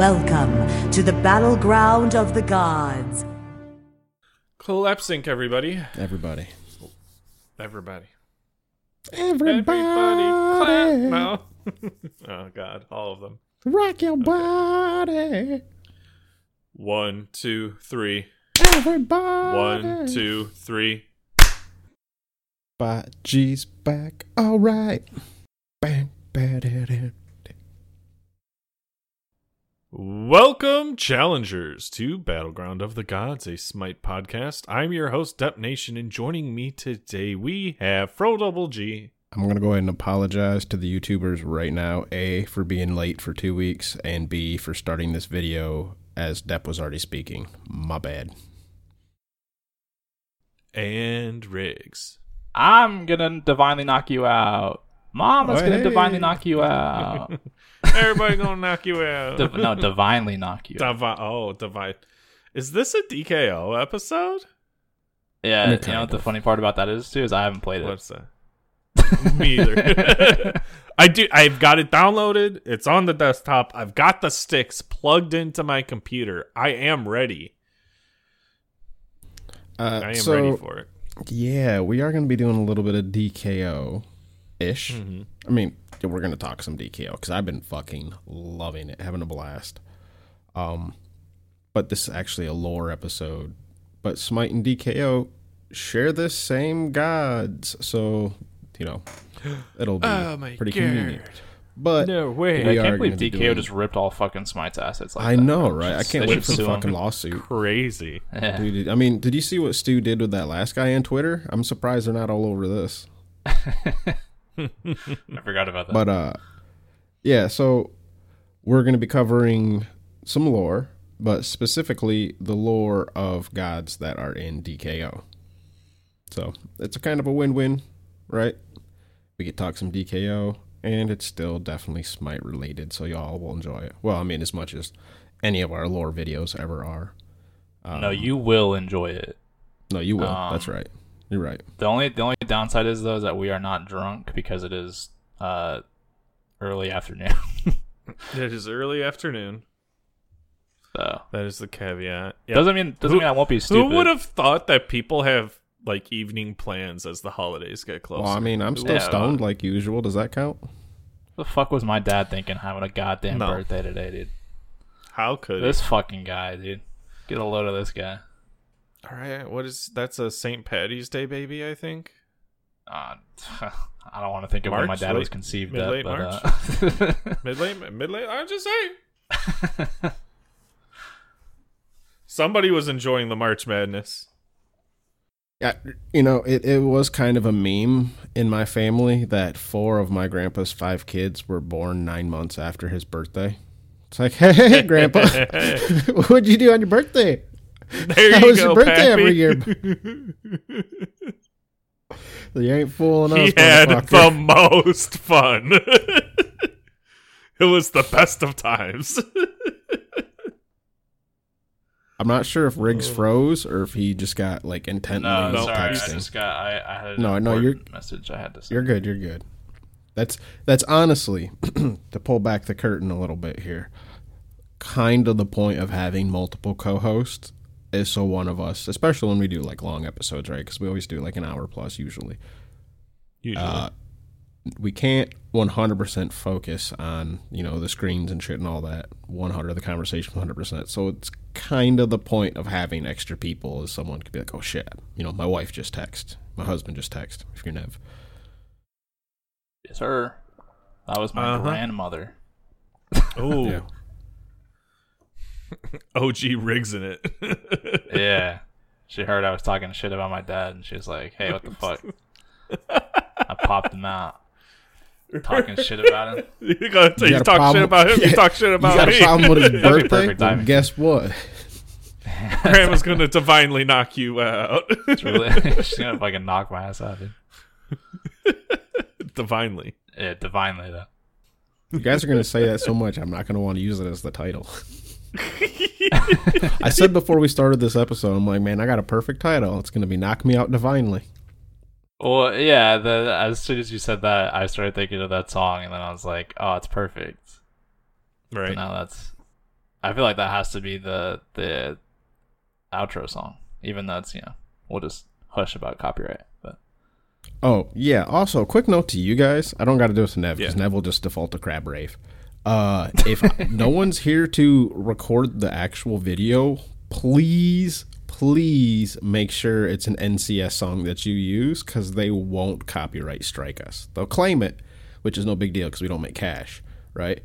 Welcome to the battleground of the gods. Collapse sync, everybody. Everybody. Everybody. Everybody. Everybody. Clap. No. oh, God. All of them. Rock your body. One, two, three. Everybody. One, two, three. But G's back. All right. Bang, bang, bang, bang. Welcome, challengers, to Battleground of the Gods, a Smite podcast. I'm your host, Dep Nation, and joining me today we have Fro Double G. I'm going to go ahead and apologize to the YouTubers right now. A, for being late for two weeks, and B, for starting this video as Depp was already speaking. My bad. and Riggs. I'm gonna divinely knock you out. Mama's Oh, gonna hey. divinely knock you out. Everybody gonna knock you out. Div- no, divinely knock you. out. Divi- oh, divine. Is this a DKO episode? Yeah, you know what the funny part about that is too is I haven't played it. What's that? Me either. I do. I've got it downloaded. It's on the desktop. I've got the sticks plugged into my computer. I am ready. Uh, I am so, ready for it. Yeah, we are going to be doing a little bit of DKO ish. Mm-hmm. I mean, we're going to talk some DKO because I've been fucking loving it, having a blast. Um, but this is actually a lore episode. But Smite and DKO share the same gods, so you know it'll be Oh my pretty God. convenient. But No way. I can't believe gonna be DKO doing- just ripped all fucking Smite's assets. Like I that. know, They right? I can't wait for the fucking lawsuit. Crazy. Yeah. Dude, I mean, did you see what Stu did with that last guy on Twitter? I'm surprised they're not all over this. I forgot about that. But uh yeah, so we're going to be covering some lore, but specifically the lore of gods that are in DKO. So, it's a kind of a win-win, right? We could talk some DKO and it's still definitely smite related, so y'all will enjoy it. Well, I mean as much as any of our lore videos ever are. Um, no, you will enjoy it. No, you will. um, That's right. You're right. The only the only downside is though is that we are not drunk because it is uh early afternoon. It is early afternoon. so That is the caveat. Yep. doesn't mean doesn't Who- mean I won't be stupid. Who would have thought that people have like evening plans as the holidays get closer? Well, I mean, I'm still Yeah. stoned like usual. Does that count? the fuck was my dad thinking having a goddamn No. birthday today, dude? how could This fucking guy, dude. Get a load of this guy. All right, what is that's a St. Patty's Day baby? I think. Uh, I don't want to think of when my March, dad was conceived mid- at, late but uh, Mid late, mid late. I'm just saying. Somebody was enjoying the March Madness. Yeah, you know, it, it was kind of a meme in my family that four of my grandpa's five kids were born nine months after his birthday. It's like, hey, hey grandpa, what'd you do on your birthday? There That you was go, your birthday Pappy. every year. You ain't fooling us, he had the most fun. it was the best of times. I'm not sure if Riggs oh. froze or if he just got like intently no, No, sorry, I texting. just got I, I had No, no, important you're- message I had to say. You're good. You're good. That's that's honestly to pull back the curtain a little bit here. Kind of the point of having multiple co-hosts is so one of us, especially when we do like long episodes, right? Because we always do like an hour plus usually. Usually. Uh, we can't 100% focus on you know the screens and shit and all that 100 the conversation 100% so it's kind of the point of having extra people is someone could be like oh shit you know my wife just text my husband just text if you're nev Yes, sir. That was my Uh-huh. grandmother. oh, yeah. OG Riggs in it. Yeah. She heard I was talking shit about my dad, and she was like, "Hey, what the fuck?" I popped him out, talking shit about him. you gotta You you, talk shit about him. You talk shit you about got me. a problem with his birthday perfect Well, guess what Grandma's gonna divinely knock you out. It's really, she's gonna fucking knock my ass out, dude. divinely. Yeah, divinely though. you guys are going to say that so much i'm not going to want to use it as the title I said before we started this episode, I'm like, man, I got a perfect title. It's going to be "Knock Me Out Divinely." Well, yeah. The as soon as you said that, I started thinking of that song, and then I was like, "Oh, it's perfect." Right. So now that's I feel like that has to be the the outro song, even though it's you know we'll just hush about copyright. But Oh yeah. Also, quick note to you guys. I don't got to do it to Nev because Yeah. Nev will just default to crab rave. Uh, if no one's here to record the actual video, please, please make sure it's an NCS song that you use because they won't copyright strike us. They'll claim it, which is no big deal because we don't make cash, right?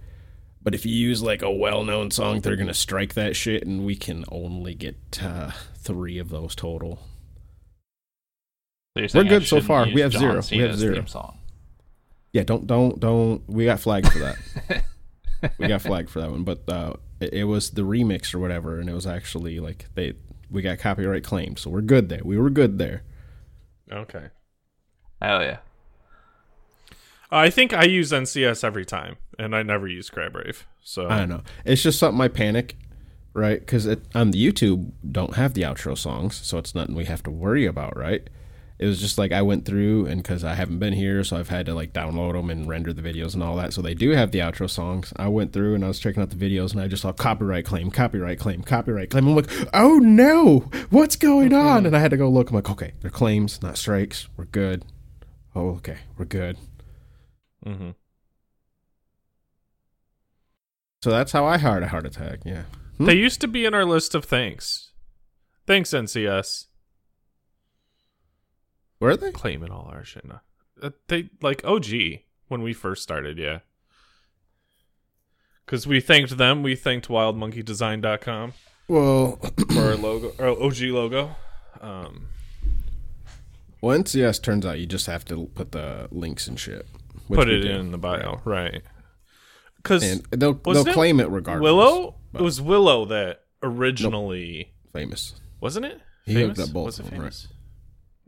But if you use like a well-known song, they're gonna strike that shit, and we can only get uh, three of those total. so you're saying I good so far. We have John zero. We have zero. Song. Yeah, don't don't don't. We got flagged for that. we got flagged for that one, but uh, it, it was the remix or whatever, and it was actually like they we got copyright claimed, so we're good there. We were good there. Okay. Hell yeah. I think I use NCS every time, and I never use Crabrave. So I don't know. It's just something I panic, right? Because on the YouTube don't have the outro songs, so it's nothing we have to worry about, right? It was just like I went through, and because I haven't been here, so I've had to like download them and render the videos and all that. So they do have the outro songs. I went through and I was checking out the videos, and I just saw copyright claim, copyright claim, copyright claim. I'm like, oh no, what's going on? And I had to go look. I'm like, okay, they're claims, not strikes. We're good. Oh, okay, we're good. hmm So that's how I had a heart attack. Yeah. Hmm? they used to be in our list of thanks. Thanks NCS. Were they? Claiming all our shit. No. Uh, They like OG when we first started. Yeah. Because we thanked them. We thanked WildMonkeyDesign.com Well, for our logo, our OG logo. Um, Well, NCS turns out you just have to put the links and shit. put it in the bio, right? Because and they'll they'll it claim it regardless. Willow, it was Willow that originally famous, wasn't it? He famous? hooked up both Was it of them, right? famous?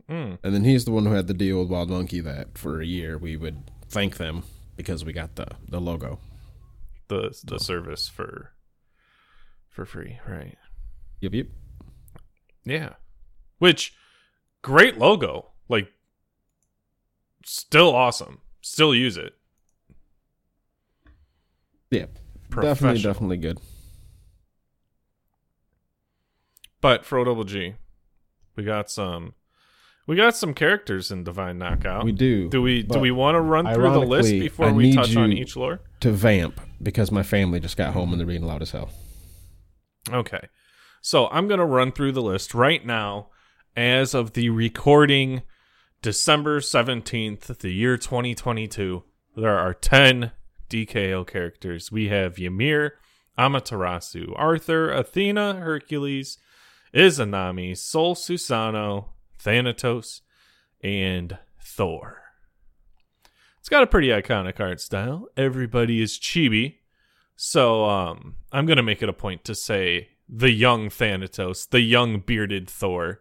Mm. and then he's the one who had the deal with Wild Monkey that for a year we would thank them because we got the the logo. The the service for for free, right? Yep, yep. Yeah. Which great logo. Like still awesome. Still use it. Yeah, definitely, definitely good. But for Double G, we got some we got some characters in Divine Knockout. We do. Do we do we want to run through the list before I we need touch on each lore? to vamp because my family just got home and they're being loud as hell. Okay. So I'm going to run through the list right now as of the recording December 17th, the year 2022. There are 10 DKO characters. We have Ymir, Amaterasu, Arthur, Athena, Hercules, Izanami, Sol Susano, Thanatos, and Thor. It's got a pretty iconic art style. Everybody is chibi. So um, I'm gonna make it a point to say the young Thanatos, the young bearded Thor.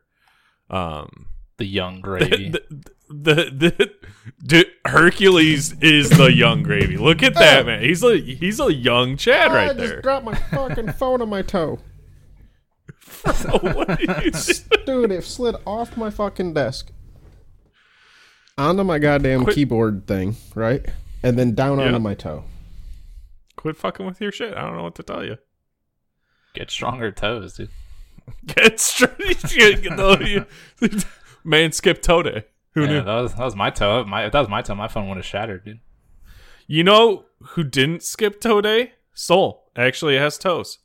Um, The young gravy. the, the, the, the Hercules is the young gravy. Look at that man. He's a he's a young Chad right there. I just dropped my fucking phone on my toe. what are you doing? Dude, it slid off my fucking desk. Onto my goddamn Quit- keyboard thing, right? And then down Yeah. onto my toe. Quit fucking with your shit. I don't know what to tell you. Get stronger toes, dude. Get straight. you know, you- Man, skip toe day. Who Yeah, knew? that was that was my toe. My if that was my toe, my phone would have shattered, dude. You know who didn't skip toe day? Sol actually has toes.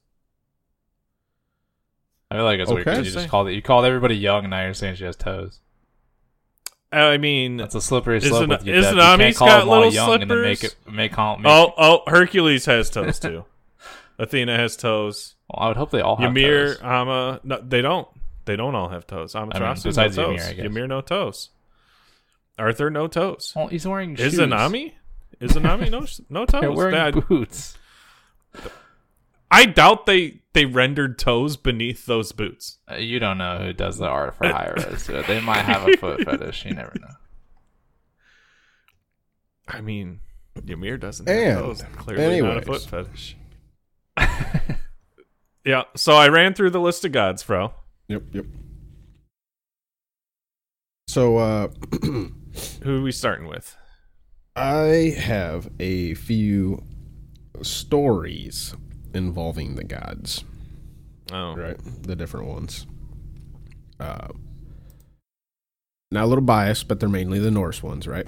I feel like it's weird 'cause Okay. you just called it. You called everybody young, and now you're saying she has toes. I mean, That's a slippery Isn't- slope with you. isn't Deb. You can't call got little young and then make slippers? it make call. Make, oh, oh, Hercules has toes too. Athena has toes. well, I would hope they all have Ymir, toes. Ama, no, they don't. They don't all have toes. Amaterasu, besides no Ymir, toes. I. Ymir, no toes. Arthur, no toes. Well, he's wearing shoes. Izanami, Izanami, no, no toes. They're wearing That- boots. I doubt they they rendered toes beneath those boots. Uh, you don't know who does the art for Hi-Rez. dude. They might have a foot fetish. You never know. I mean, Ymir doesn't have And, toes. Clearly not a anyways. foot fetish. yeah, so I ran through the list of gods, bro. Yep, yep. So uh Who are we starting with? I have a few stories involving the gods, Oh, right? The different ones. Uh, now a little biased, but they're mainly the Norse ones, right?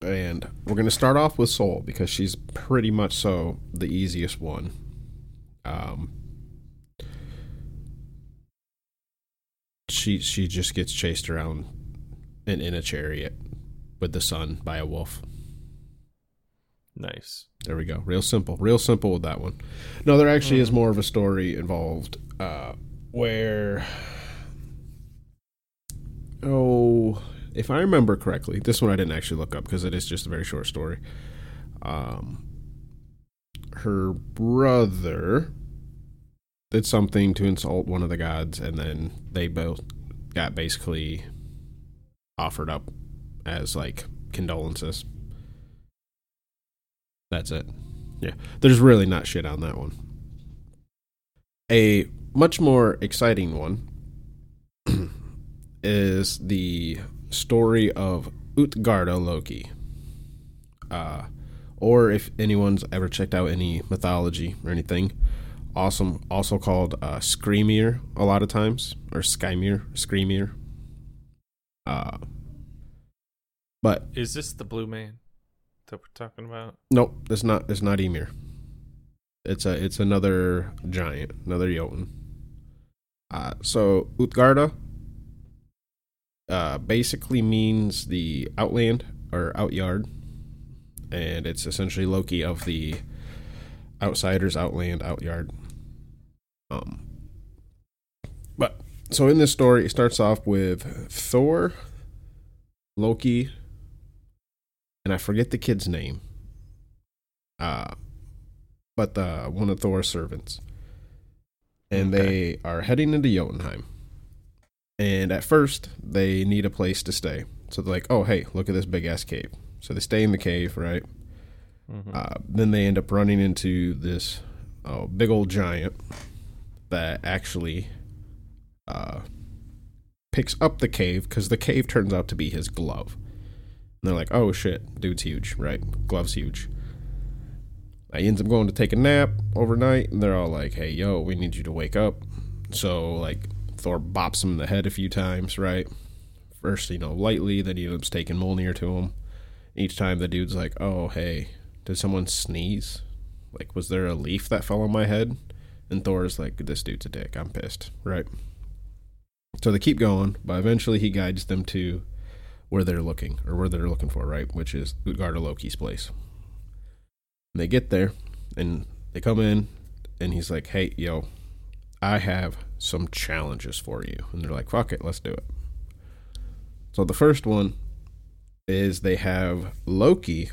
And we're going to start off with Sol because she's pretty much so the easiest one. Um, she she just gets chased around in, in a chariot with the sun by a wolf. Nice. There we go. Real simple. Real simple with that one. No, there actually is more of a story involved uh, where. Oh, if I remember correctly, this one I didn't actually look up because it is just a very short story. Um, her brother did something to insult one of the gods, and then they both got basically offered up as like condolences. That's it. Yeah. There's really not shit on that one. A much more exciting one is the story of Utgarda Loki. Uh, or if anyone's ever checked out any mythology or anything, awesome. Also called uh, Skrymir a lot of times, or Skymir, Skrymir. Uh, but Is this the blue man that we're talking about? Nope, it's not. It's not Ymir. It's a. It's another giant, another Jotun. Uh, so Utgarda uh, basically means the outland or outyard, and it's essentially Loki of the outsiders, outland, outyard. Um, but so in this story, it starts off with Thor, Loki, and I forget the kid's name. Uh, but the one of Thor's servants, and they are heading into Jotunheim. And at first, they need a place to stay, so they're like, "Oh, hey, look at this big ass cave." So they stay in the cave, right? Mm-hmm. Uh, then they end up running into this oh, big old giant that actually uh, picks up the cave because the cave turns out to be his glove. And they're like, oh shit, dude's huge, right? Glove's huge. He ends up going to take a nap overnight, and they're all like, hey, yo, we need you to wake up. So, like, Thor bops him in the head a few times, right? First, you know, lightly, then he ends up taking Mjolnir to him. Each time the dude's like, oh, hey, did someone sneeze? Like, was there a leaf that fell on my head? And Thor's like, this dude's a dick. I'm pissed, right? So they keep going, but eventually he guides them to where they're looking, or where they're looking for, right? Which is Utgarda Loki's place. And they get there, and they come in, and he's like, hey, yo, I have some challenges for you. And they're like, fuck it, let's do it. So the first one is they have Loki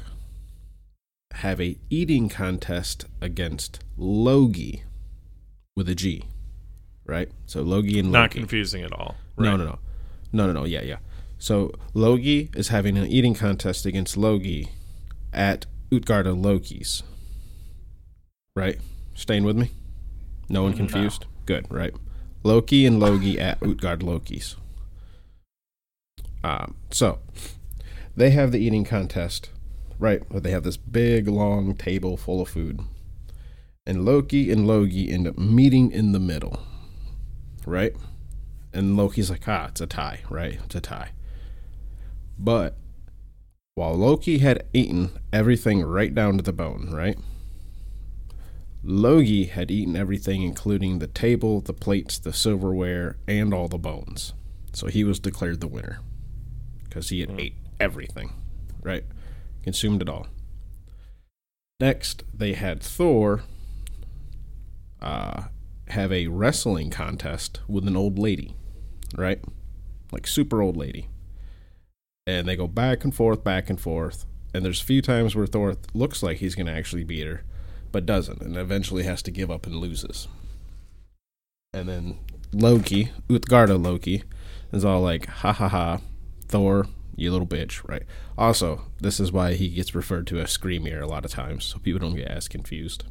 have a eating contest against Logi with a G, right? So Logi and Not confusing at all. No, no, no, no, no, no. Yeah, yeah. So Logi is having an eating contest against Logi at Utgarda Loki's. Right? Staying with me? No one No. confused? Good, right? Loki and Logi at Utgard Loki's. Um, so they have the eating contest, right? Where they have this big long table full of food. And Loki and Logi end up meeting in the middle. Right? And Loki's like, ah, it's a tie, right? It's a tie. But while Loki had eaten everything right down to the bone, right? Logi had eaten everything, including the table, the plates, the silverware, and all the bones. So he was declared the winner because he had ate everything, right? Consumed it all. Next, they had Thor uh, have a wrestling contest with an old lady, right? Like super old lady. And they go back and forth, back and forth. And there's a few times where Thor looks like he's going to actually beat her, but doesn't, and eventually has to give up and loses. And then Loki, Utgarda Loki, is all like, ha ha ha, Thor, you little bitch, right? Also, this is why he gets referred to as Skrymir a lot of times, so people don't get as confused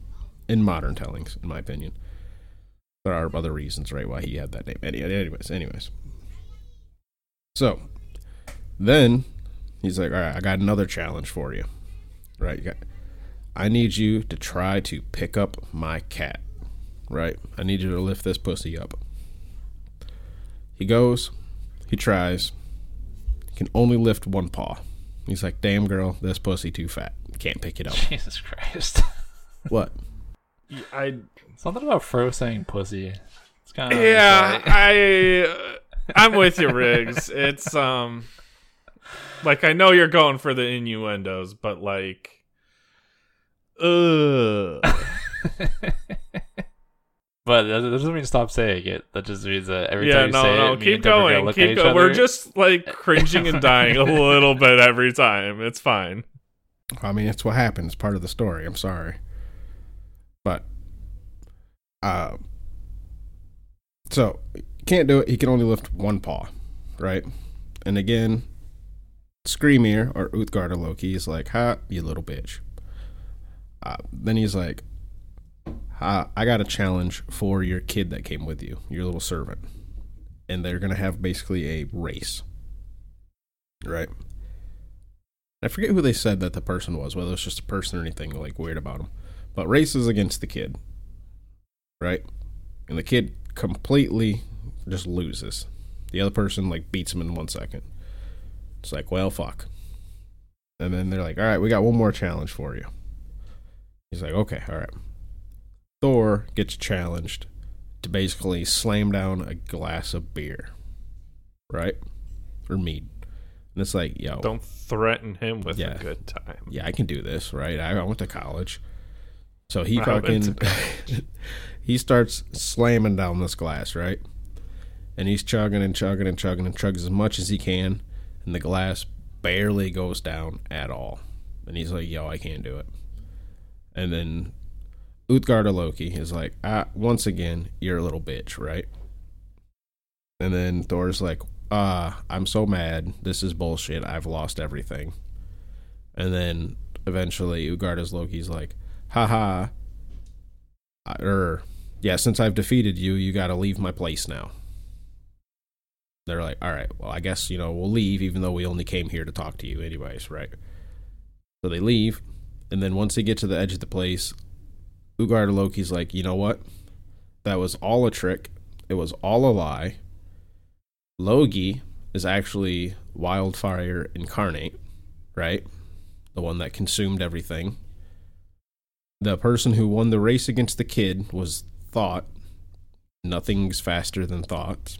in modern tellings, in my opinion. There are other reasons, right, why he had that name. Anyways, anyways. So, then he's like, all right, I got another challenge for you. Right? You got, I need you to try to pick up my cat. Right? I need you to lift this pussy up. He goes, he tries, he can only lift one paw. He's like, damn girl, this pussy too fat. Can't pick it up. Jesus Christ. what? I Something about Fro saying pussy. It's kind of yeah, I I'm with you, Riggs. It's um like I know you're going for the innuendos, but like ugh. But that doesn't mean stop saying it. That just means that every yeah, time you no, say no, it, me keep going, keep going. We're just like cringing and dying a little bit every time. It's fine. I mean, it's what happens. It's part of the story. I'm sorry, but uh, so can't do it. He can only lift one paw, right? And again, Skrymir or Uthgard or Loki is like, "Ha, you little bitch." Uh, then he's like, ha, "I got a challenge for your kid that came with you, your little servant, and they're gonna have basically a race, right?" I forget who they said that the person was, whether it's just a person or anything like weird about him. But races against the kid, right? And the kid completely just loses. The other person like beats him in one second. It's like, well, fuck. And then they're like, all right, we got one more challenge for you. He's like, okay, all right. Thor gets challenged to basically slam down a glass of beer, right? Or mead. And it's like, yo, Don't threaten him with Yeah. a good time. yeah, I can do this, right? I, I went to college. So he I fucking he starts slamming down this glass, right? And he's chugging and chugging and chugging and chugs as much as he can, and the glass barely goes down at all. And he's like, "Yo, I can't do it." And then Uthgard or Loki is like, "Ah, once again, you're a little bitch, right?" And then Thor's like, "Ah, I'm so mad. This is bullshit. I've lost everything." And then eventually Ugarda's Loki's like, haha. Or, yeah, since I've defeated you, you gotta leave my place now. They're like, all right, well, I guess, you know, we'll leave even though we only came here to talk to you, anyways, right? So they leave, and then once they get to the edge of the place, Ugarda Loki's like, you know what? That was all a trick. It was all a lie. Logi is actually Wildfire incarnate, right? The one that consumed everything. The person who won the race against the kid was Thought. Nothing's faster than thoughts.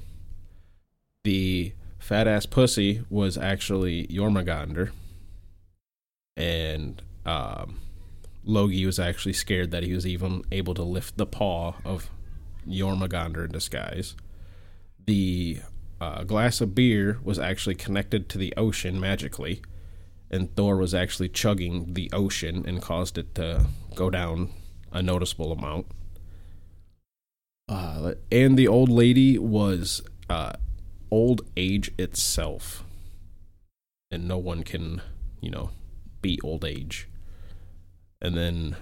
The fat ass pussy was actually Jormungandr. And um, Logi was actually scared that he was even able to lift the paw of Jormungandr in disguise. The uh, glass of beer was actually connected to the ocean magically, and Thor was actually chugging the ocean and caused it to go down a noticeable amount. Uh, and the old lady was uh, old age itself, and no one can, you know, beat old age. And then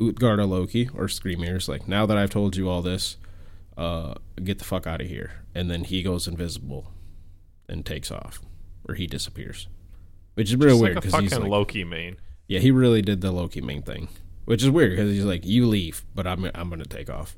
Utgarda Loki or Skrymir's like, now that I've told you all this, uh, get the fuck out of here. And then he goes invisible and takes off, or he disappears, which is real Just weird because fucking he's like, Loki main. yeah, he really did the Loki main thing, which is weird because he's like, you leave, but I'm I'm gonna take off.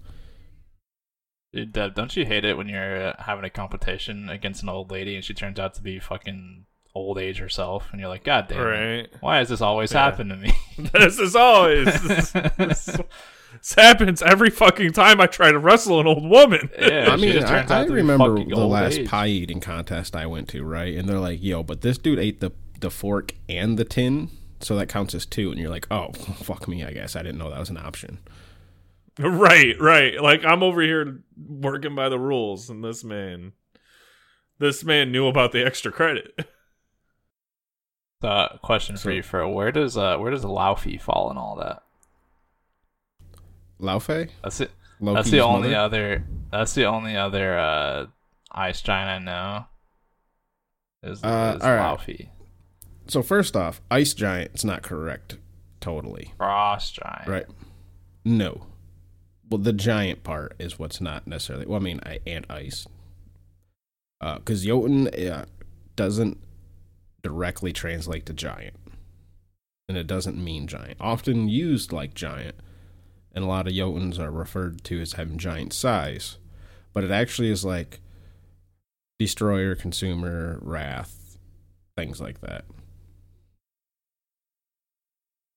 Dude, Deb, don't you hate it when you're uh, having a competition against an old lady and she turns out to be fucking old age herself, and you're like, God damn, it, Right. why does this always Yeah. happen to me? this is always this, this, this happens every fucking time I try to wrestle an old woman. yeah, I mean, just I, turns I out to remember fucking the last age. pie eating contest I went to, right? And they're like, "Yo, but this dude ate the the fork and the tin, so that counts as two. And you're like, "Oh, fuck me, I guess I didn't know that was an option." Right, right. Like I'm over here working by the rules, and this man, this man knew about the extra credit. Uh, question So- for you, Fro. Where does uh where does Laufey fall in all that? Laufey, That's it. Loki's that's the only mother? other. That's the only other uh ice giant I know. Is, Uh, is all right. Laufey. So first off, ice giant's not correct, totally, Frost giant. right? No. Well, the giant part is what's not necessarily. Well, I mean, I, and ice, because Jotun uh, doesn't directly translate to giant. and it doesn't mean giant. Often used like giant, and a lot of Jotuns are referred to as having giant size, but it actually is like destroyer, consumer, wrath, things like that.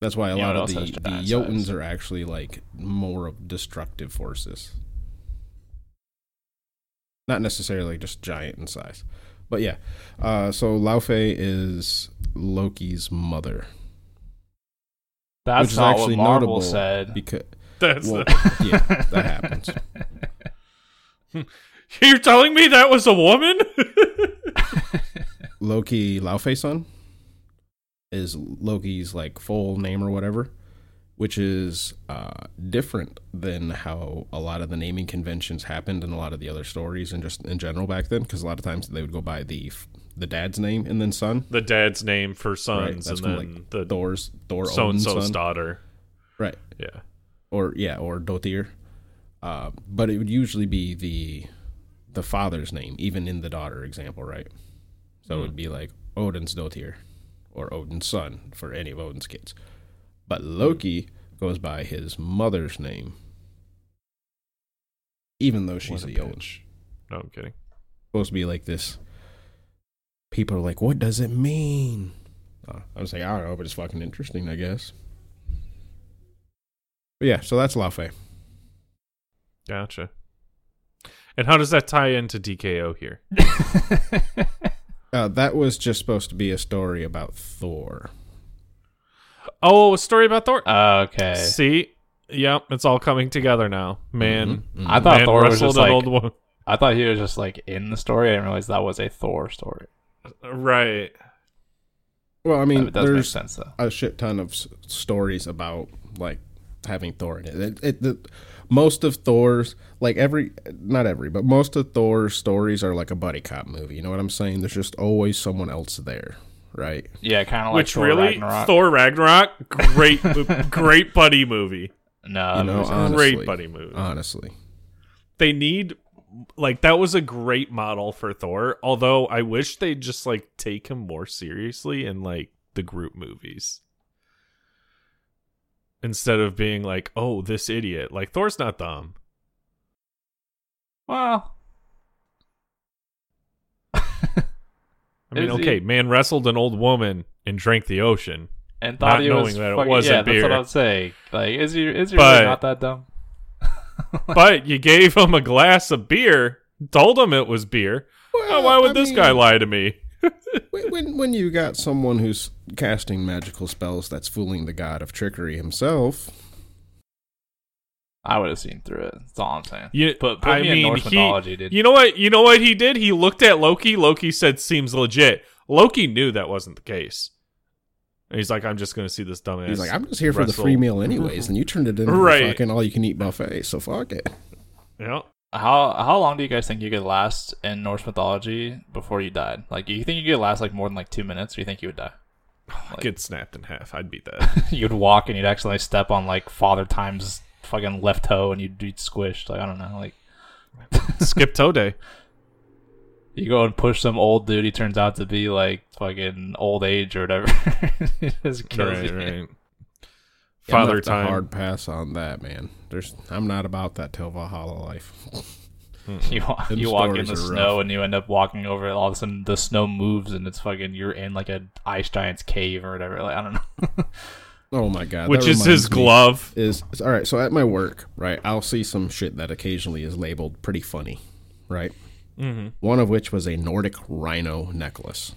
That's why a Yeah, lot of the, the Jotuns are actually like more of destructive forces. Not necessarily just giant in size. But yeah. Uh, so Laufey is Loki's mother. That's which is not actually what Marvel notable said. Because That's well, the- yeah, that happens. You're telling me that was a woman? Loki Laufey son is Loki's like full name or whatever, which is uh, different than how a lot of the naming conventions happened in a lot of the other stories and just in general back then. Because a lot of times they would go by the the dad's name and then son. the dad's name for Right, sons, that's and then like the Thor's Thor so and so's daughter. Right. Yeah. or yeah, or Dotir. Uh, but it would usually be the the father's name, even in the daughter example, right? So it would be like Odin's Dotir or Odin's son for any of Odin's kids. But Loki goes by his mother's name, even though she's What a a Jotun. bitch. No, I'm kidding. Supposed to be like this. People are like, "What does it mean?" Uh, I was like, "I don't know, but it's fucking interesting, I guess." But yeah, so that's Laufey. Gotcha. And how does that tie into DKO here? Uh, that was just supposed to be a story about Thor. Oh, a story about Thor. okay. See, yep, it's all coming together now. Man, Mhm. I thought man Thor was wrestled just like old woman. I thought he was just like in the story. I didn't realize that was a Thor story. Right. Well, I mean, it does there's sense a shit ton of s- stories about like having Thor in it. It, it the, most of Thor's, like every, not every, but most of Thor's stories are like a buddy cop movie. You know what I'm saying? There's just always someone else there, right? Yeah, kind of like Which Thor really, Ragnarok. Thor Ragnarok, great, great buddy movie. No, You know, honestly, Great buddy movie. Honestly, they need like that was a great model for Thor. Although I wish they'd just like take him more seriously in like the group movies. Instead of being like, oh, this idiot. Like Thor's not dumb. well, I mean, okay, man wrestled an old woman and drank the ocean. and thought Not he was knowing that it fucking, wasn't yeah, that's what I would say. Like, is he is he But- really not that dumb? but you gave him a glass of beer, told him it was beer. Oh, why would I this mean- guy lie to me? When, when when you got someone who's casting magical spells that's fooling the god of trickery himself, I would have seen through it. That's all I'm saying. You, Put, put I me in mean, Norse he, mythology, dude. You know what? You know what he did? He looked at Loki. Loki said, "Seems legit." Loki knew that wasn't the case. And he's like, "I'm just going to see this dumbass." he's like, "I'm just here for the free meal anyways," and you turned it into Right. a fucking all you can eat buffet. So fuck it. Yeah. How how long do you guys think you could last in Norse mythology before you died? Like, do you think you could last like more than like two minutes, or you think you would die? Like, Get snapped in half. I'd beat that. you'd walk and you'd accidentally step on like Father Time's fucking left toe and you'd be squished. Like I don't know. Like Skip toe day. you go and push some old dude. He turns out to be like fucking old age or whatever. He just kills Right, right. Yeah, Father have time. hard pass on that, man. There's, I'm not about that till Valhalla life. You wa- Them you walk in the snow rough. and you end up walking over. it. All of a sudden, the snow moves and it's fucking. You're in like a ice giant's cave or whatever. Like I don't know. Oh my god, Which is his glove. Is is- all right. So at my work, right, I'll see some shit that occasionally is labeled pretty funny, right? Mm-hmm. One of which was a Nordic rhino necklace.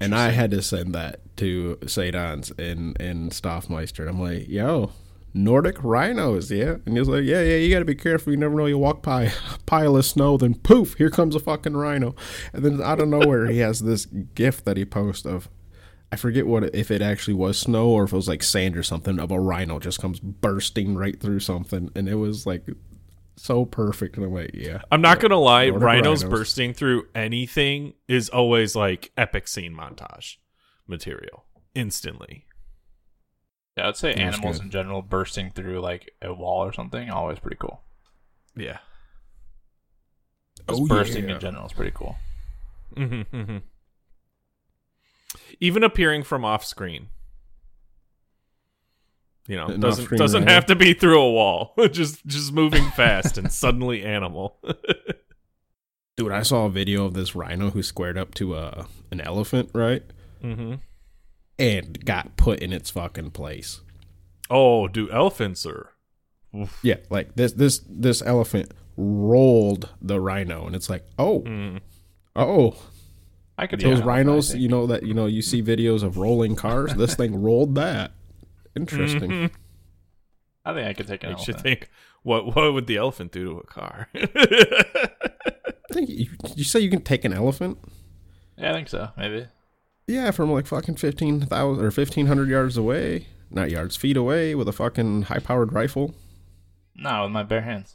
And I had to send that to Sadans and and Stoffmeister. And I'm like, yo, Nordic rhinos, yeah. And he's like, yeah, yeah, you got to be careful. You never know. You walk by a pile of snow, then poof, here comes a fucking rhino. And then out of nowhere, he has this gift that he posts of. I forget what if it actually was snow or if it was like sand or something of a rhino just comes bursting right through something, and it was like so perfect. in a way. yeah, I'm not gonna lie, rhinos, rhinos. bursting through anything is always like epic scene montage material instantly. Yeah, I'd say That's animals good. in general bursting through like a wall or something always pretty cool. Yeah. Just Oh, bursting yeah. in general is pretty cool. hmm hmm Even appearing from off screen You know, doesn't doesn't have to be through a wall. just just moving fast and suddenly animal. Dude, I saw a video of this rhino who squared up to a an elephant, right? hmm And got put in its fucking place. Oh, do elephants are? Yeah, like this this this elephant rolled the rhino, and it's like, oh, Mm. oh, I could those yeah, rhinos, you know that you know you see videos of rolling cars. This thing rolled that. Interesting. Mhm. I think I could take an Makes you elephant. think. What what would the elephant do to a car? I think you, you say you can take an elephant. Yeah, I think so. Maybe. Yeah, from like fucking fifteen thousand or fifteen hundred yards away, not yards, feet away, with a fucking high-powered rifle. No, with my bare hands.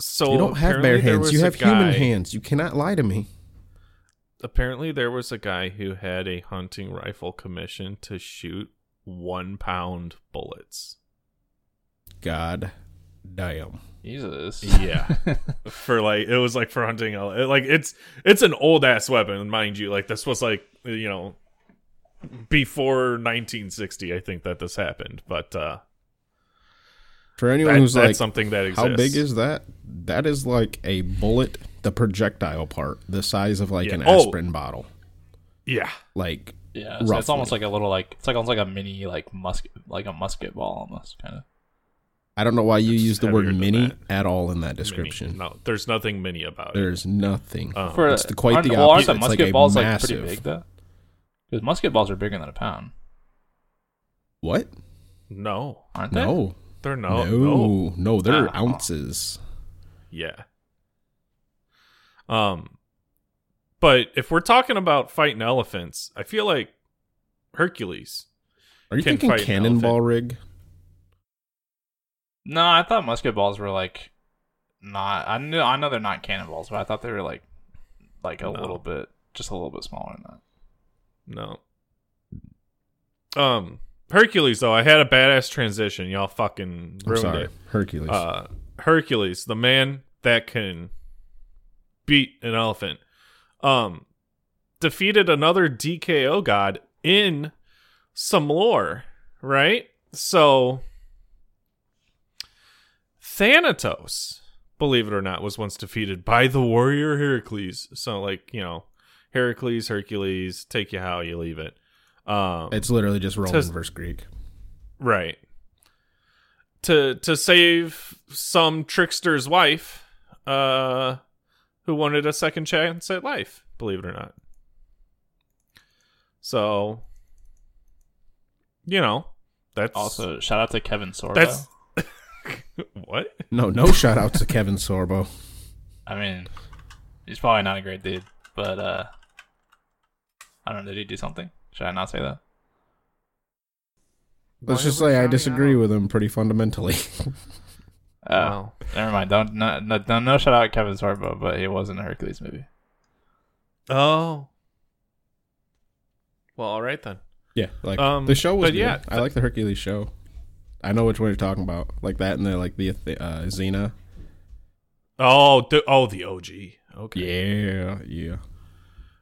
so you don't have bare hands. You a have human hands. You cannot lie to me. Apparently, there was a guy who had a hunting rifle commission to shoot one pound bullets. God damn. Jesus. Yeah, for like it was like for hunting. ele- Like it's it's an old ass weapon, mind you. Like this was like you know before 1960. I think that this happened, but uh For anyone that, who's that's like, something that exists. how big is that? That is like a bullet, the projectile part, the size of like Yeah. an Oh. aspirin bottle. Yeah, Like, Yeah, so it's almost like a little like it's like almost like a mini like musket like a musket ball almost kind of. I don't know why you It's use the word mini that. at all in that Mini. description. No, there's nothing mini about it. There's nothing. Um, For it's the- quite aren't, the well, aren't opposite. the It's like musket a balls like pretty big though? Because musket balls are bigger than a pound, what? no, aren't they? No. they're no, no. no. No, they're Oh. ounces. Yeah. Um, but if we're talking about fighting elephants, I feel like Hercules. Are you Can thinking fight cannonball rig? No, I thought musket balls were like not. I knew I know they're not cannonballs, but I thought they were like like a No. little bit, just a little bit smaller than that. No. Um, Hercules though, I had a badass transition. Y'all fucking I'm ruined sorry. it. Hercules. Uh, Hercules, the man that can beat an elephant, um, defeated another DKO god in some lore, right? So Thanatos, believe it or not, was once defeated by the warrior Heracles. So, like you know, Heracles, Hercules, take you how you leave it. Um, it's literally just Roman says- versus Greek. Right. To to save some trickster's wife, uh, who wanted a second chance at life, believe it or not. So, you know, that's Also, shout out to Kevin Sorbo. that's what No, no shout out to Kevin Sorbo. I mean, he's probably not a great dude, but uh, I don't know. Did he do something? Should I not say that? Let's Why just say I disagree out? with him pretty fundamentally. Oh, Wow. never mind. Don't no, no, no, no shout out Kevin Sorbo, but it wasn't a Hercules movie. Oh. Well, all right then. yeah, like Um, the show was but good. yeah, I like the Hercules show. I know which one you're talking about, like that, and the like the uh, Xena. Oh, the, oh, the OG. Okay. Yeah, yeah.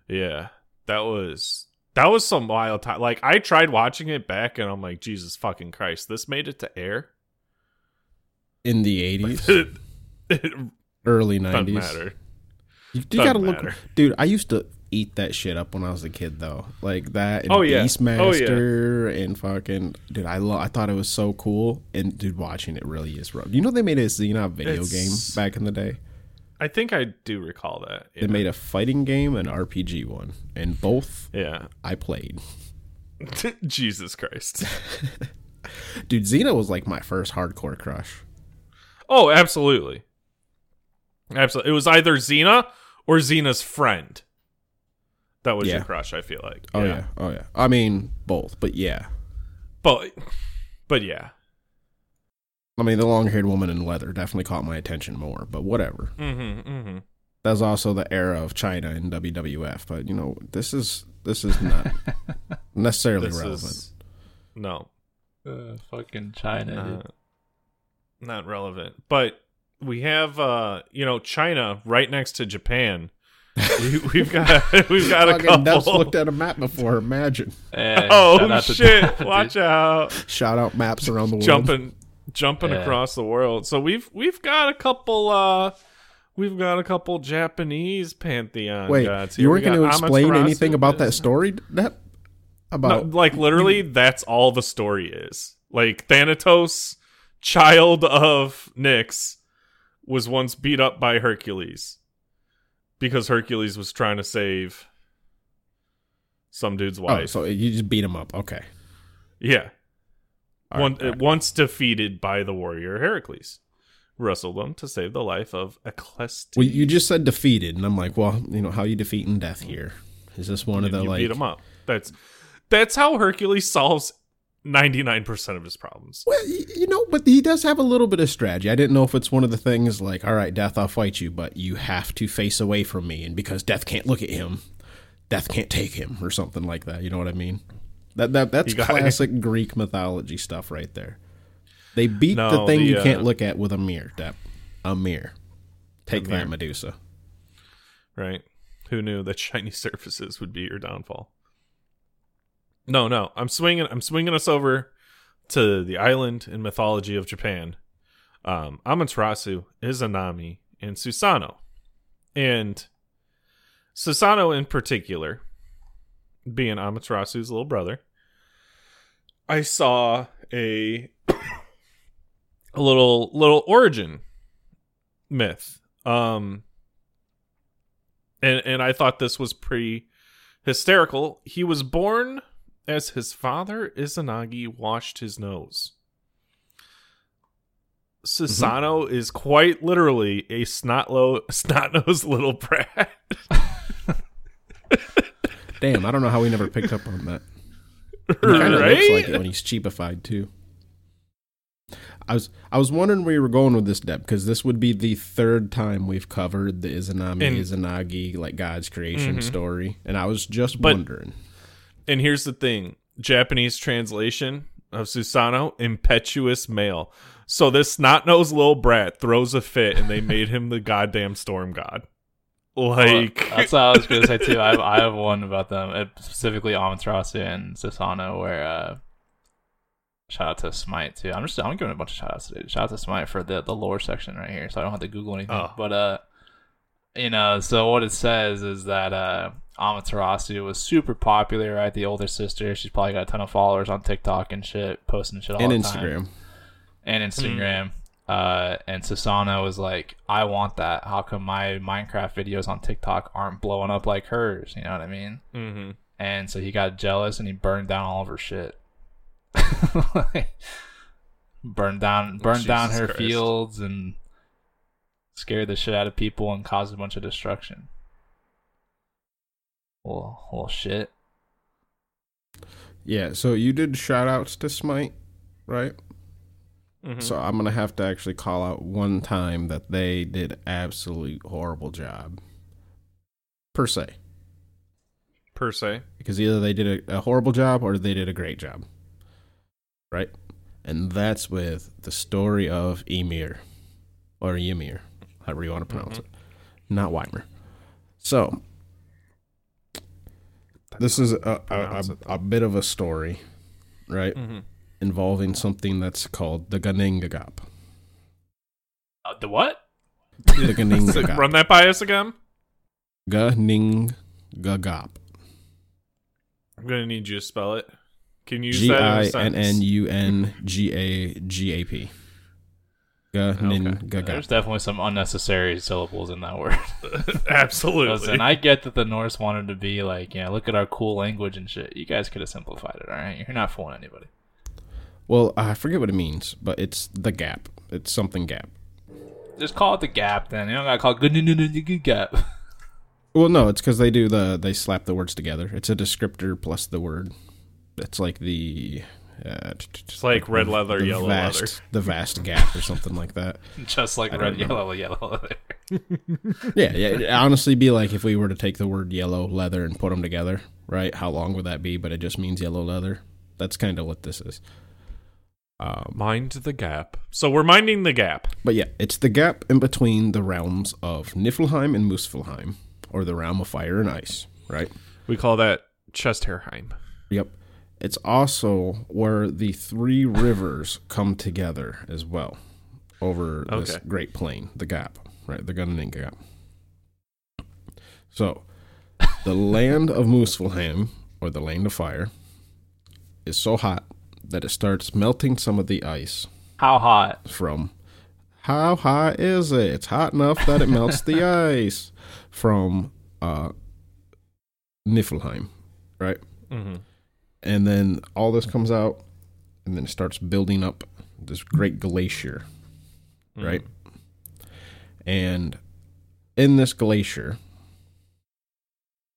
Yeah, that was that was some wild time. Like I tried watching it back, and I'm like, Jesus fucking Christ, this made it to air. In the '80s, early '90s. You, you gotta look, dude. I used to eat that shit up when I was a kid, though. Like that, and oh, oh, yeah. Beastmaster, and fucking dude. I lo- I thought it was so cool, and dude, watching it really is rough. You know, they made a Xena video It's- game back in the day. I think I do recall that. They made a fighting game and RPG one, and both Yeah. I played. Jesus Christ. Dude, Xena was like my first hardcore crush. Oh, absolutely. Absolutely. It was either Xena or Xena's friend. That was Yeah. your crush, I feel like. Oh yeah. oh yeah. I mean both, but yeah. But but yeah. I mean the long-haired woman in leather definitely caught my attention more, but whatever. Mm-hmm. Mm-hmm. That's also the era of Chyna and WWF, but you know this is this is not necessarily This relevant. is no. Uh, fucking China. Dude. not relevant. But we have uh you know China right next to Japan we, we've got we've got a Fucking Dubs couple. looked at a map before. Imagine. Yeah, Oh out to- shit! Watch out! Shout out maps around the world. Jumping, jumping Yeah. across the world. So we've we've got a couple. uh We've got a couple Japanese pantheon Wait, gods. you weren't We going to explain Amaterasu. anything about that story? That No, about like literally, that's all the story is. Like Thanatos, child of Nyx, was once beat up by Hercules because Hercules was trying to save some dude's wife. oh, wife. so you just beat him up. Okay. yeah, All One, right, once defeated by the warrior Heracles, wrestled him to save the life of Alcestis. Well, you just said defeated, and I'm like, well, you know, how you defeating death here? Is this one of the you like? beat him up. That's that's how Hercules solves ninety nine percent of his problems. Well, you know, but he does have a little bit of strategy. I didn't know if it's one of the things like, all right, death, I'll fight you, but you have to face away from me, and because death can't look at him, death can't take him, or something like that. You know what I mean? That that that's classic Greek mythology stuff right there. They beat the thing the, you can't uh, look at with a mirror. That a mirror. Take mirror. that, Medusa. right? Who knew that shiny surfaces would be your downfall? No, no, I'm swinging. I'm swinging us over to the island in mythology of Japan. Um, Amaterasu, Izanami, and Susano, and Susano in particular, being Amaterasu's little brother. I saw a a little little origin myth. Um, and and I thought this was pretty hysterical. He was born as his father Izanagi washed his nose. Susano mm-hmm. is quite literally a snot snot-nosed little brat. Damn, I don't know how we never picked up on that. He kind of right? looks like it when he's cheapified too. I was I was wondering where you were going with this, Deb, because this would be the third time we've covered the Izanami And- Izanagi like God's creation mm-hmm. story, and I was just But- wondering. And here's the thing Japanese translation of Susano, impetuous male. So this snot nosed little brat throws a fit and they made him the goddamn storm god. Like, that's what I was gonna say too. I have, I have one about them, specifically Amaterasu and Susano, where uh, shout out to Smite too. I'm just I'm giving a bunch of shout outs today. Shout out to Smite for the the lore section right here, so I don't have to Google anything. Oh. But uh, you know, so what it says is that uh, Amaterasu was super popular, right? The older sister, she's probably got a ton of followers on TikTok and shit, posting shit all and the Instagram. time and Instagram. Uh, and Susano was like, I want that. How come my Minecraft videos on TikTok aren't blowing up like hers? You know what I mean? hmm And so he got jealous and he burned down all of her shit. burned down, burned down her Christ. fields and scared the shit out of people and caused a bunch of destruction. Well, well, shit. Yeah, so you did shout outs to Smite, right? hmm So I'm gonna have to actually call out one time that they did absolute horrible job. Per se. per se. because either they did a, a horrible job or they did a great job. Right? And that's with the story of Emir or Ymir, however you want to pronounce it, not Weimer. So, this is a, a, a, a bit of a story, right? hmm Involving something that's called the Ganingagap. Uh, the what? The Ganingagap. run that by us again. Ganingagap. I'm gonna need you to spell it. Can you use G that in a I N? N U N G A G A P. Ganin There's definitely some unnecessary syllables in that word. Absolutely. Listen, I get that the Norse wanted to be like, yeah, look at our cool language and shit. You guys could have simplified it, all right? You're not fooling anybody. Well, I forget what it means, but it's the gap. It's something gap. Just call it the gap then. You don't gotta call it good gap. Well, no, it's because they do the they slap the words together. It's a descriptor plus the word. It's like the. Uh, It's like red leather, the yellow vast, leather. The vast gap or something like that. Just like I red, yellow, yellow. Yeah, yeah. It'd honestly be like if we were to take the word yellow leather and put them together, right? How long would that be? But it just means yellow leather. That's kind of what this is. Um, Mind the gap. So we're minding the gap. But yeah, it's the gap in between the realms of Niflheim and Muspelheim, or the realm of fire and ice, right? We call that Chesterheim. Yep. It's also where the three rivers come together as well over this great plain, the gap, right? The Gunning Gap. So, the land of Muspelheim, or the land of fire, is so hot that it starts melting some of the ice How hot? from how hot is it? It's hot enough that it melts the ice from uh Niflheim, right? Mm-hmm. And then all this comes out and then it starts building up this great glacier, right? And in this glacier,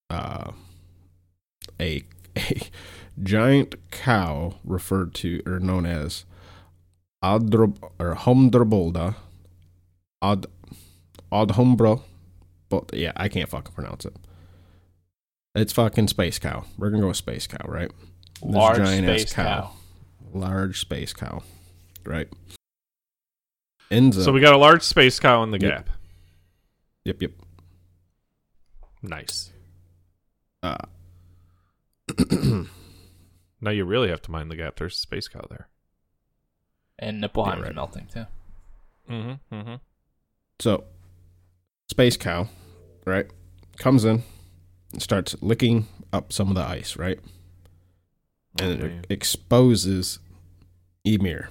uh a a giant cow referred to or known as Adrob or Humdrabolda Ad Adhumbra but yeah, I can't fucking pronounce it. It's fucking space cow. We're gonna go with space cow, right? This Large giant-ass space cow. Large space cow. Right. Ends up So we got a large space cow in the Yep. gap. Yep, yep. Nice. Uh Now you really have to mind the gap. There's a space cow there. And Nipplheim Yeah, right. is melting too. Mm-hmm. Mm-hmm. So, Space Cow, right, comes in and starts licking up some of the ice, right? And it exposes Ymir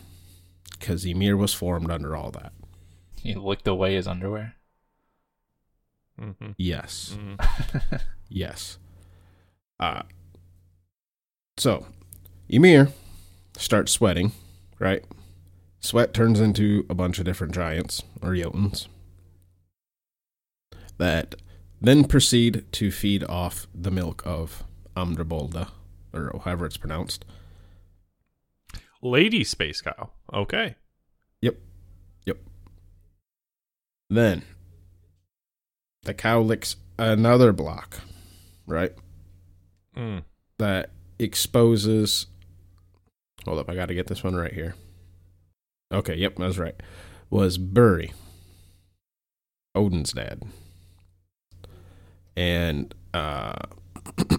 because Ymir was formed under all that. He licked away his underwear. Mm-hmm. Yes. Mm-hmm. Yes. Uh, so, Ymir starts sweating, right? Sweat turns into a bunch of different giants or Jotuns that then proceed to feed off the milk of Amdrabolda, or however it's pronounced. Lady space cow. Okay. Yep. Yep. Then the cow licks another block, right? Mm. that exposes. Hold up, I got to get this one right here. Okay, yep, that's right. Was Buri, Odin's dad, and uh,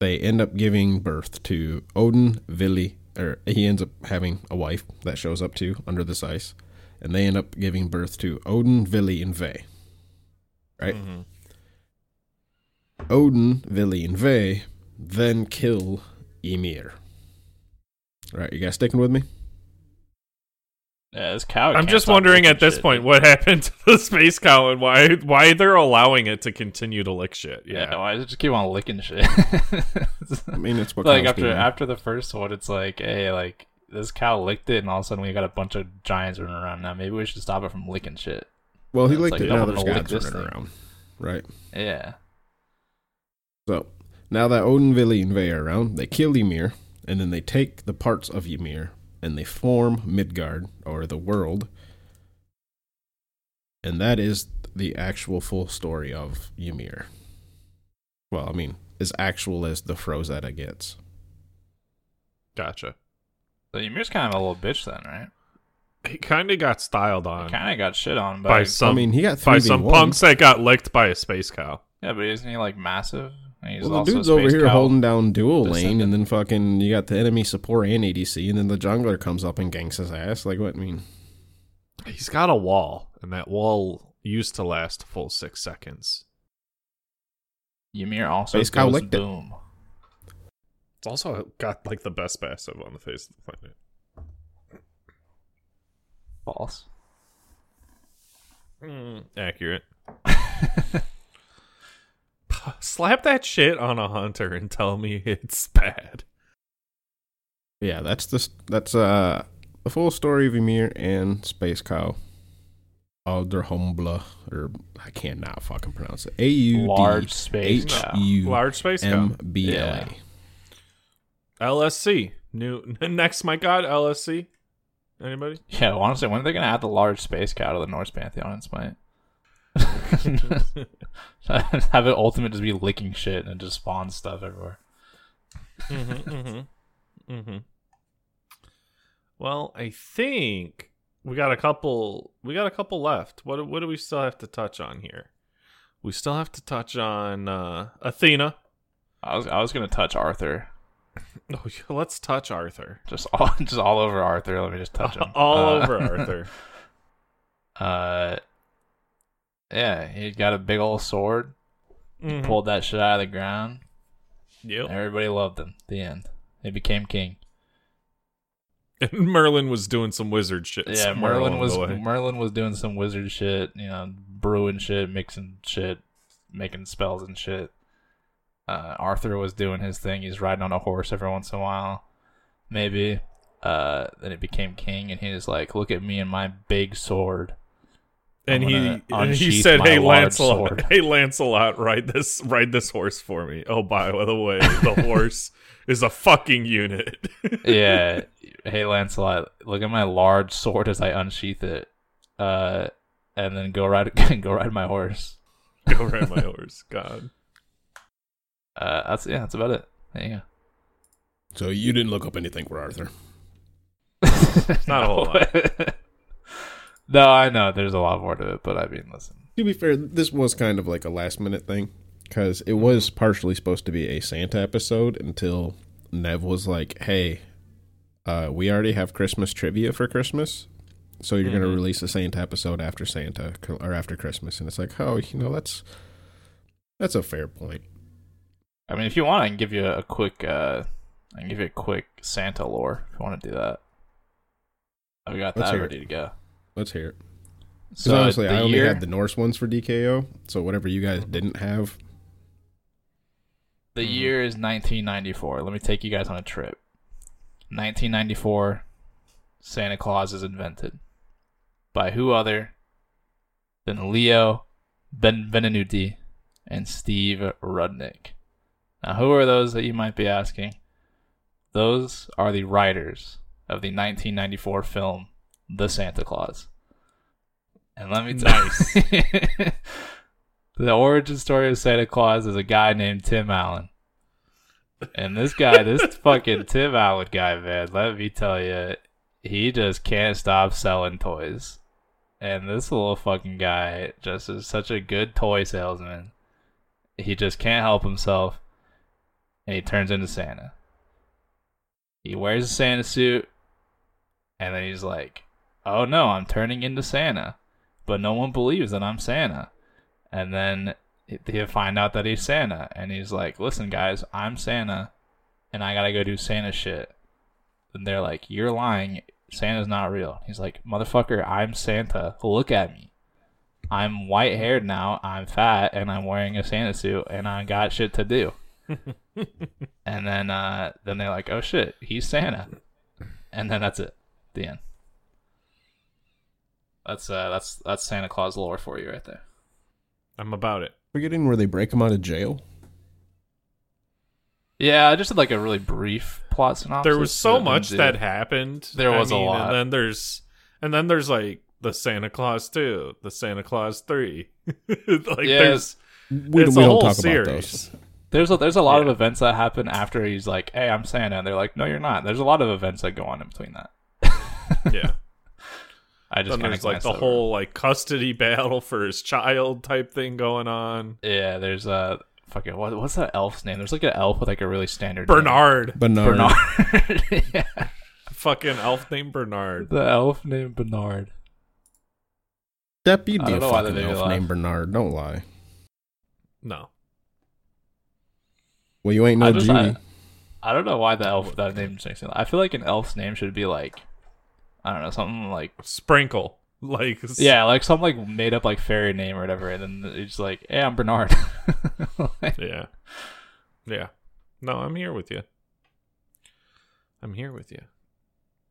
they end up giving birth to Odin, Vili, or he ends up having a wife that shows up too under this ice, and they end up giving birth to Odin, Vili, and Ve. Right. Mhm. Odin, Vili, and Ve then kill Ymir. All right, you guys sticking with me? Yeah, this cow. I'm just wondering at this shit, point what happened to the space cow and why why they're allowing it to continue to lick shit. Yeah, Yeah. why does it just keep on licking shit? I mean, it's what like after do, after the first one, it's like, hey, like this cow licked it, and all of a sudden we got a bunch of giants running around. Now maybe we should stop it from licking shit. Well, he it's licked like, it. don't Now wanna there's lick gods this running thing. around, right? Yeah, So now that Odin, Vili, and Ve are around, they kill Ymir, and then they take the parts of Ymir and they form Midgard or the world, and that is the actual full story of Ymir. Well, I mean, as actual as the Prose Edda gets. Gotcha. so Ymir's kind of a little bitch then, right? He kind of got styled on He Kind of got shit on by, by some I mean, he got by some punks that got licked by a space cow. yeah, but isn't he like massive? And He's Well, the also dude's over here cow. holding down dual lane, and then fucking you got the enemy support and ADC, and then the jungler comes up and ganks his ass. Like, what I mean? He's got a wall, and that wall used to last full six seconds. Ymir also Space cow goes licked it. It's also got like the best passive on the face of the planet. False. Mm, accurate. Slap that shit on a hunter and tell me it's bad. Yeah, that's the that's uh the full story of Ymir and Space Cow. Alderhumbla, or I cannot fucking pronounce it. A U Large space H cow. U Large space cow. M B L Yeah. A. LSC. New next, my god, LSC. Anybody? Yeah, honestly, when are they gonna add the large space cow to the Norse pantheon in Smite? Have it ultimate just be licking shit and it just spawns stuff everywhere. mm-hmm, mm-hmm, mm-hmm. Well, I think we got a couple. We got a couple left. What what do we still have to touch on here? We still have to touch on uh, Athena. I was I was gonna touch Arthur, Oh, let's touch Arthur. just all just all over Arthur. Let me just touch him All Uh, over Arthur. Uh, yeah, he got a big old sword. Mhm. Pulled that shit out of the ground. Yep. Everybody loved him. The end. He became king. And Merlin was doing some wizard shit. Yeah, Merlin was. Merlin was doing some wizard shit. You know, brewing shit, mixing shit, making spells and shit. Uh, Arthur was doing his thing. He's riding on a horse every once in a while, maybe. Uh, then it became king, and he was like, "Look at me and my big sword." And he and he said, "Hey Lancelot, sword." hey Lancelot, ride this ride this horse for me." Oh, by the way, the horse is a fucking unit. yeah. Hey, Lancelot, look at my large sword as I unsheath it. Uh, and then go ride go ride my horse. Go ride my horse. God. Uh, that's yeah, that's about it. There you So you didn't look up anything for Arthur. go. Not a whole lot. No, I know there's a lot more to it, but I mean, listen. To be fair, this was kind of like a last minute thing because it was partially supposed to be a Santa episode until Nev was like, "Hey, uh, we already have Christmas trivia for Christmas, so you're going to release a Santa episode after Santa or after Christmas." And it's like, "Oh, you know, that's that's a fair point." I mean, if you want, I can give you a quick. Uh, I can give you a quick Santa lore if you want to do that. I've got Let's that it. ready to go. Let's hear it. Because So honestly, I only year, had the Norse ones for DKO, so whatever you guys didn't have, The Mhm. year is 1994. Let me take you guys on a trip. 1994, Santa Claus is invented. By who other than Leo Benvenuti and Steve Rudnick. Now, who are those that you might be asking? Those are the writers of the 1994 film The Santa Claus. And let me tell you, the origin story of Santa Claus is a guy named Tim Allen. And this guy, this fucking Tim Allen guy, man, let me tell you, he just can't stop selling toys. And this little fucking guy just is such a good toy salesman. He just can't help himself. And he turns into Santa. He wears a Santa suit. And then he's like, oh no, I'm turning into Santa. But no one believes that I'm Santa. And then they find out that he's Santa. And he's like, listen, guys, I'm Santa. And I gotta go do Santa shit. And they're like, you're lying. Santa's not real. He's like, motherfucker, I'm Santa. Look at me. I'm white haired now. I'm fat, and I'm wearing a Santa suit, and I got shit to do. and then, uh, then they're like, oh shit, he's Santa. And then that's it. The end. That's uh, that's that's Santa Claus lore for you right there. I'm about it. forgetting where they break him out of jail. Yeah, I just did like a really brief plot synopsis. There was so much did- that happened. There I was a lot. And then there's and then there's like the Santa Claus 2, the Santa Claus 3. like Yeah, there's We, it's we a don't whole talk series. about those. There's a, there's a lot of events that happen after he's like, "Hey, I'm Santa," and they're like, "No, you're not." There's a lot of events that go on in between that. Yeah. I just kind there's of like the whole like custody battle for his child type thing going on. yeah. There's a fucking what, what's that elf's name? There's like an elf with like a really standard name. Bernard. Bernard. Bernard. yeah, Fucking elf named Bernard. the elf named Bernard. Deb, you'd be a don't know why fucking they made me elf laugh. named Bernard. Don't lie. No. Well, you ain't no I just- Judy. I don't know why the elf that name makes me. I feel like an elf's name should be like, I don't know, something like Sprinkle. Like yeah, like some like made up like fairy name or whatever, and then it's like, hey, I'm Bernard. Like, Yeah. Yeah. No, I'm here with you. I'm here with you.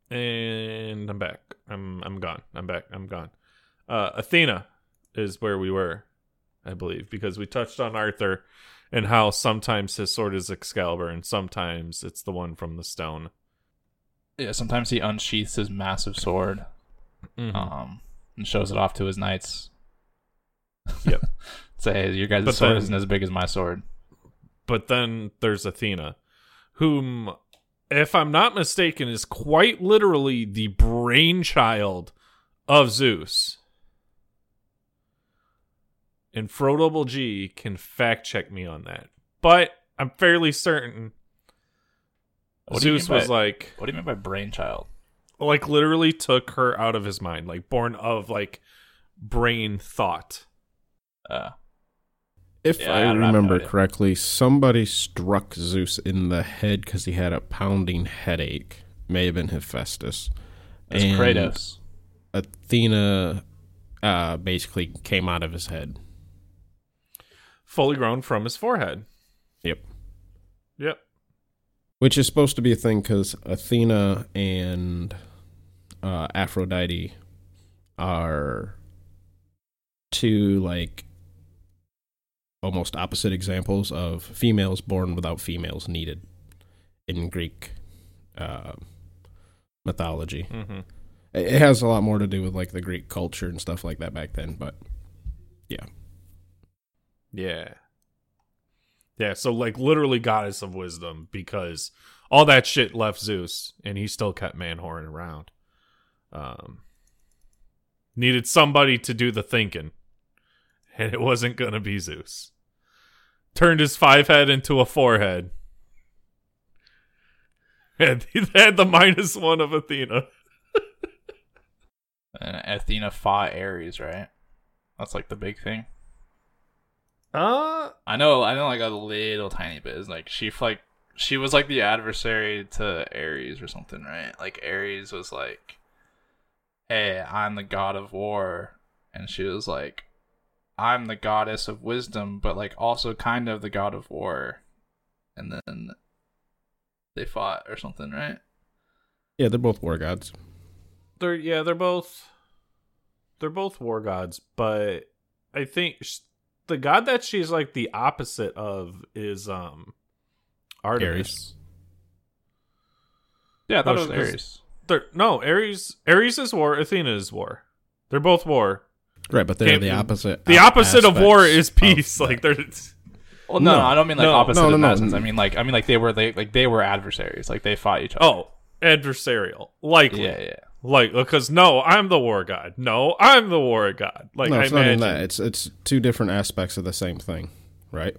And I'm back. I'm I'm gone. I'm back. I'm gone. Uh Athena is where we were, I believe, because we touched on Arthur and how sometimes his sword is Excalibur and sometimes it's the one from the stone. Yeah, sometimes he unsheaths his massive sword, Mhm. um, and shows it off to his knights. Yep. Say, hey, your guys' But sword then- isn't as big as my sword. But then there's Athena, whom, if I'm not mistaken, is quite literally the brainchild of Zeus. and Fro Double G can fact check me on that. But I'm fairly certain What Zeus mean by- was like What do you mean by brainchild? like literally took her out of his mind, like born of like brain thought. Uh, If Yeah, I I don't no remember correctly, somebody struck Zeus in the head because he had a pounding headache. May have been Hephaestus. that's And Kratos. Athena uh, basically came out of his head. Fully grown from his forehead. Yep. Yep. Which is supposed to be a thing because Athena and uh, Aphrodite are two like almost opposite examples of females born without females needed in Greek uh, mythology. Mm-hmm. It it has a lot more to do with like the Greek culture and stuff like that back then, but yeah. Yeah. Yeah, so like literally goddess of wisdom because all that shit left Zeus and he still kept Manhorn around. Um needed somebody to do the thinking. And it wasn't going to be Zeus. Turned his five head into a forehead. And he had the minus one of Athena. And Athena fought Ares, right? That's like the big thing. Uh I know, I know, like a little tiny bit. It's like she like she was like the adversary to Ares or something, right? Like Ares was like, "Hey, I'm the god of war," and she was like, "I'm the goddess of wisdom, but like also kind of the god of war." And then they fought or something, right? Yeah, they're both war gods. they're yeah they're both they're both war gods but i think sh- the god that she's like the opposite of is um artemis Ares. Yeah, I thought Oh, it was she- Ares. no ares ares is war athena is war they're both war Right, but they're Can't- the opposite. the opposite of war is peace like that. they're Well, no, No. no, I don't mean like No. opposite No, no, in no. that sense. I mean like I mean like they were they like they were adversaries. Like they fought each other. oh adversarial likely yeah, yeah. Like uh, because no i'm the war god no i'm the war god like no, i it's not even imagine that. It's it's two different aspects of the same thing, right?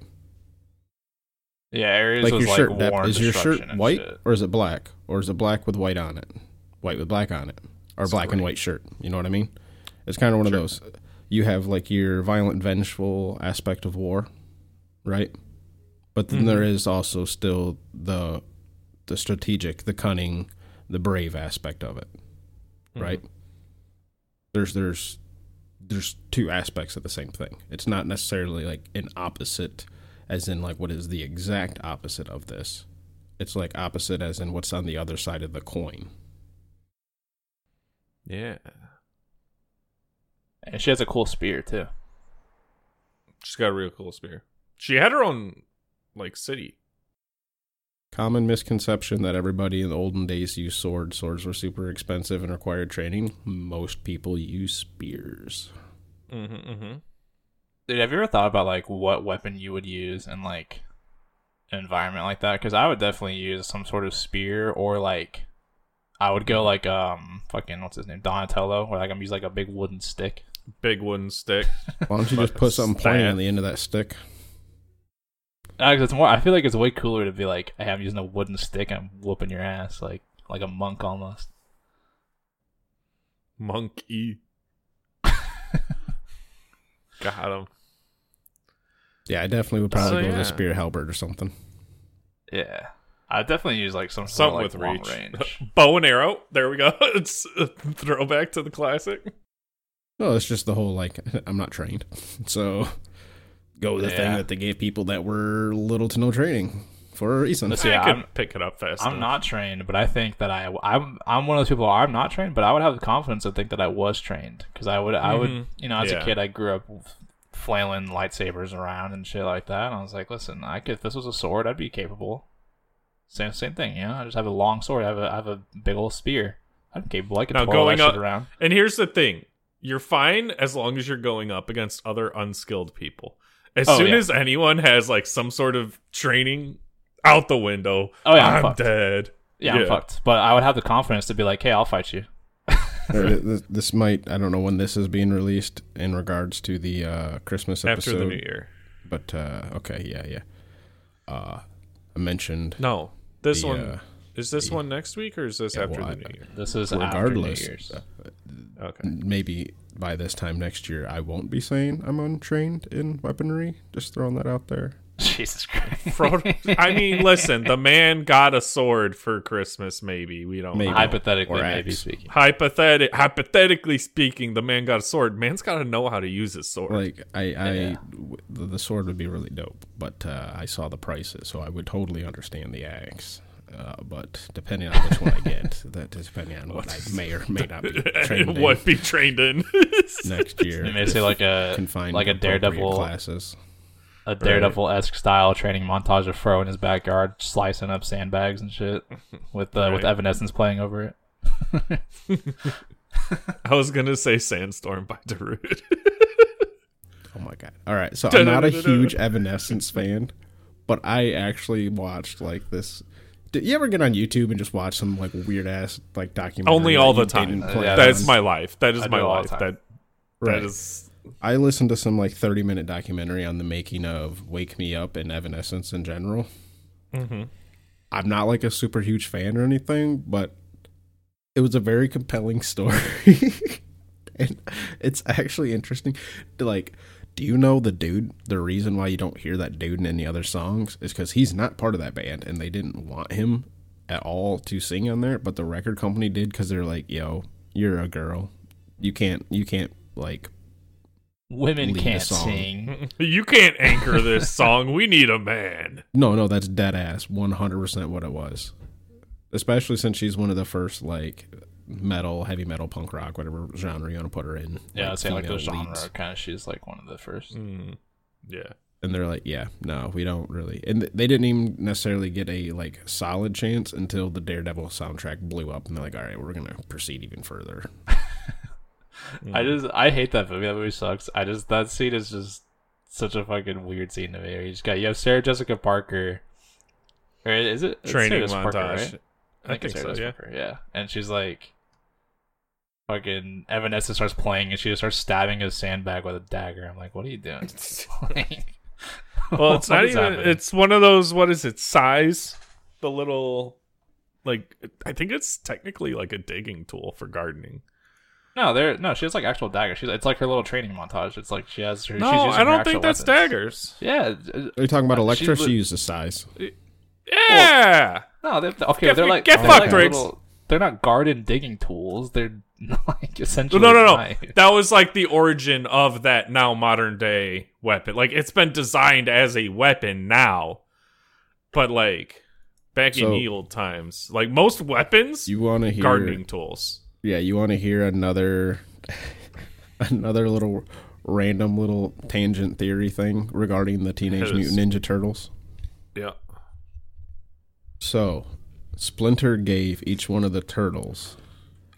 Yeah, Ares like was your like shirt. war is your shirt white shit. or is it black or is it black with white on it? White with black on it, or It's black and white shirt. You know what I mean? It's kind of one of those. You have like your violent, vengeful aspect of war, right? But then there mm-hmm. is also still the the strategic, the cunning, the brave aspect of it, Mm-hmm. right? There's there's there's two aspects of the same thing. It's not necessarily like an opposite, as in like what is the exact opposite of this. It's like opposite as in what's on the other side of the coin. yeah And she has a cool spear too. she's got a real cool spear she had her own like city Common misconception that everybody in the olden days used swords. Swords were super expensive and required training. Most people use spears. mm-hmm, mm-hmm. Dude, have you ever thought about like what weapon you would use in like an environment like that? Because I would definitely use some sort of spear or like I would go like um fucking what's his name Donatello, where like I'm use like a big wooden stick. big wooden stick Why don't you just put something pointy on the end of that stick? Uh, 'cause it's more. I feel like it's way cooler to be like, hey, I'm using a wooden stick and I'm whooping your ass like like a monk almost. monkey got him Yeah, I definitely would probably So, go with a spear halberd or something. Yeah, I definitely use like some sort something of, with long reach range. bow and arrow there we go it's a throwback to the classic No, it's just the whole like I'm not trained, so go with the thing that they gave people that were little to no training for a reason. Let's i see, could I'm- pick it up fast I'm enough. not trained, but I think that I I'm I'm one of those people. I'm not trained, but I would have the confidence to think that I was trained because I would I Mhm. would you know as Yeah. a kid I grew up flailing lightsabers around and shit like that. And I was like, listen, I could if this was a sword, I'd be capable. Same same thing, you know. I just have a long sword. I have a I have a big old spear. I'm capable. I could Now, twirl going shit up- around. And here's the thing you're fine as long as you're going up against other unskilled people. As Oh, soon yeah. as anyone has like some sort of training out the window, Oh, yeah, I'm I'm fucked. dead. Yeah, I'm fucked. But I would have the confidence to be like, hey, I'll fight you. This might I don't know when this is being released in regards to the uh, Christmas episode. After the New Year. But uh, okay, yeah, yeah. Uh, I mentioned No, this the, one uh, is this one next week or is this yeah, after well, the New Year? This is regardless. After New Year's. uh, Okay. maybe by this time next year, I won't be saying I'm untrained in weaponry. Just throwing that out there. Jesus Christ. Frodo, I mean, listen, the man got a sword for Christmas. Maybe we don't. Maybe. know. Hypothetically, maybe speaking. Hypothetic, hypothetically speaking, the man got a sword. Man's got to know how to use his sword. Like I, I Yeah. w- the, the sword would be really dope, but uh, I saw the prices, so I would totally understand the axe. Uh, but depending on which one I get, that is depending on what I may or may not be trained in what be trained in? next year. You may say like a Confined like a daredevil classes. a daredevil esque style training montage of Fro in his backyard slicing up sandbags and shit with uh, with Evanescence playing over it. I was gonna say Sandstorm by Darude. Oh my god! All right, so I'm not a huge Evanescence fan, but I actually watched like this. Did you ever get on YouTube and just watch some like weird ass like documentary? Only all the time. didn't yeah, That's my life. That is I my do all the life. time. That Right. that is. I listened to some like 30 minute documentary on the making of Wake Me Up and Evanescence in general. Mm-hmm. I'm not like a super huge fan or anything, but it was a very compelling story. and it's actually interesting. To, Like, do you know the dude? The reason why you don't hear that dude in any other songs is because he's not part of that band and they didn't want him at all to sing on there, but the record company did because they're like, yo, you're a girl. You can't, you can't, like, Women can't sing. You can't anchor this song. We need a man. No, no, that's dead ass. One hundred percent what it was. Especially since she's one of the first like metal, heavy metal, punk rock, whatever genre you want to put her in. Yeah, I'd say like female the genre kind of. She's like one of the first. Mm, yeah. And they're like, yeah, no, we don't really. And th- they didn't even necessarily get a like solid chance until the Daredevil soundtrack blew up, and they're like, all right, we're gonna proceed even further. I just I hate that movie. That movie sucks. I just that scene is just such a fucking weird scene to me. Where you just got you have Sarah Jessica Parker, or is it it's Training Sarah Jessica Parker, montage. right? I think it's so. Yeah. Parker, yeah. And she's like, fucking Evanescence starts playing, and she just starts stabbing his sandbag with a dagger. I'm like, what are you doing? Like, Well, it's not even. happening? It's one of those. What is it? Sais. The little. Like I think it's technically like a digging tool for gardening. no, there no. She has like actual daggers. She's it's like her little training montage. It's like she has her. No, she's using I don't actual think that's weapons. daggers. Yeah. uh, Are you talking about Elektra? she's She uses sais. Yeah. No, they're, okay, Get- they're like get they're fucked, like Riggs. little- They're not garden digging tools. They're like essentially No, no, no. knives. That was like the origin of that now modern day weapon. Like it's been designed as a weapon now, but like back in the old times, like most weapons, You want to hear? gardening tools. Yeah, you want to hear another another little random little tangent theory thing regarding the Teenage Mutant Ninja Turtles. Yeah. So, Splinter gave each one of the turtles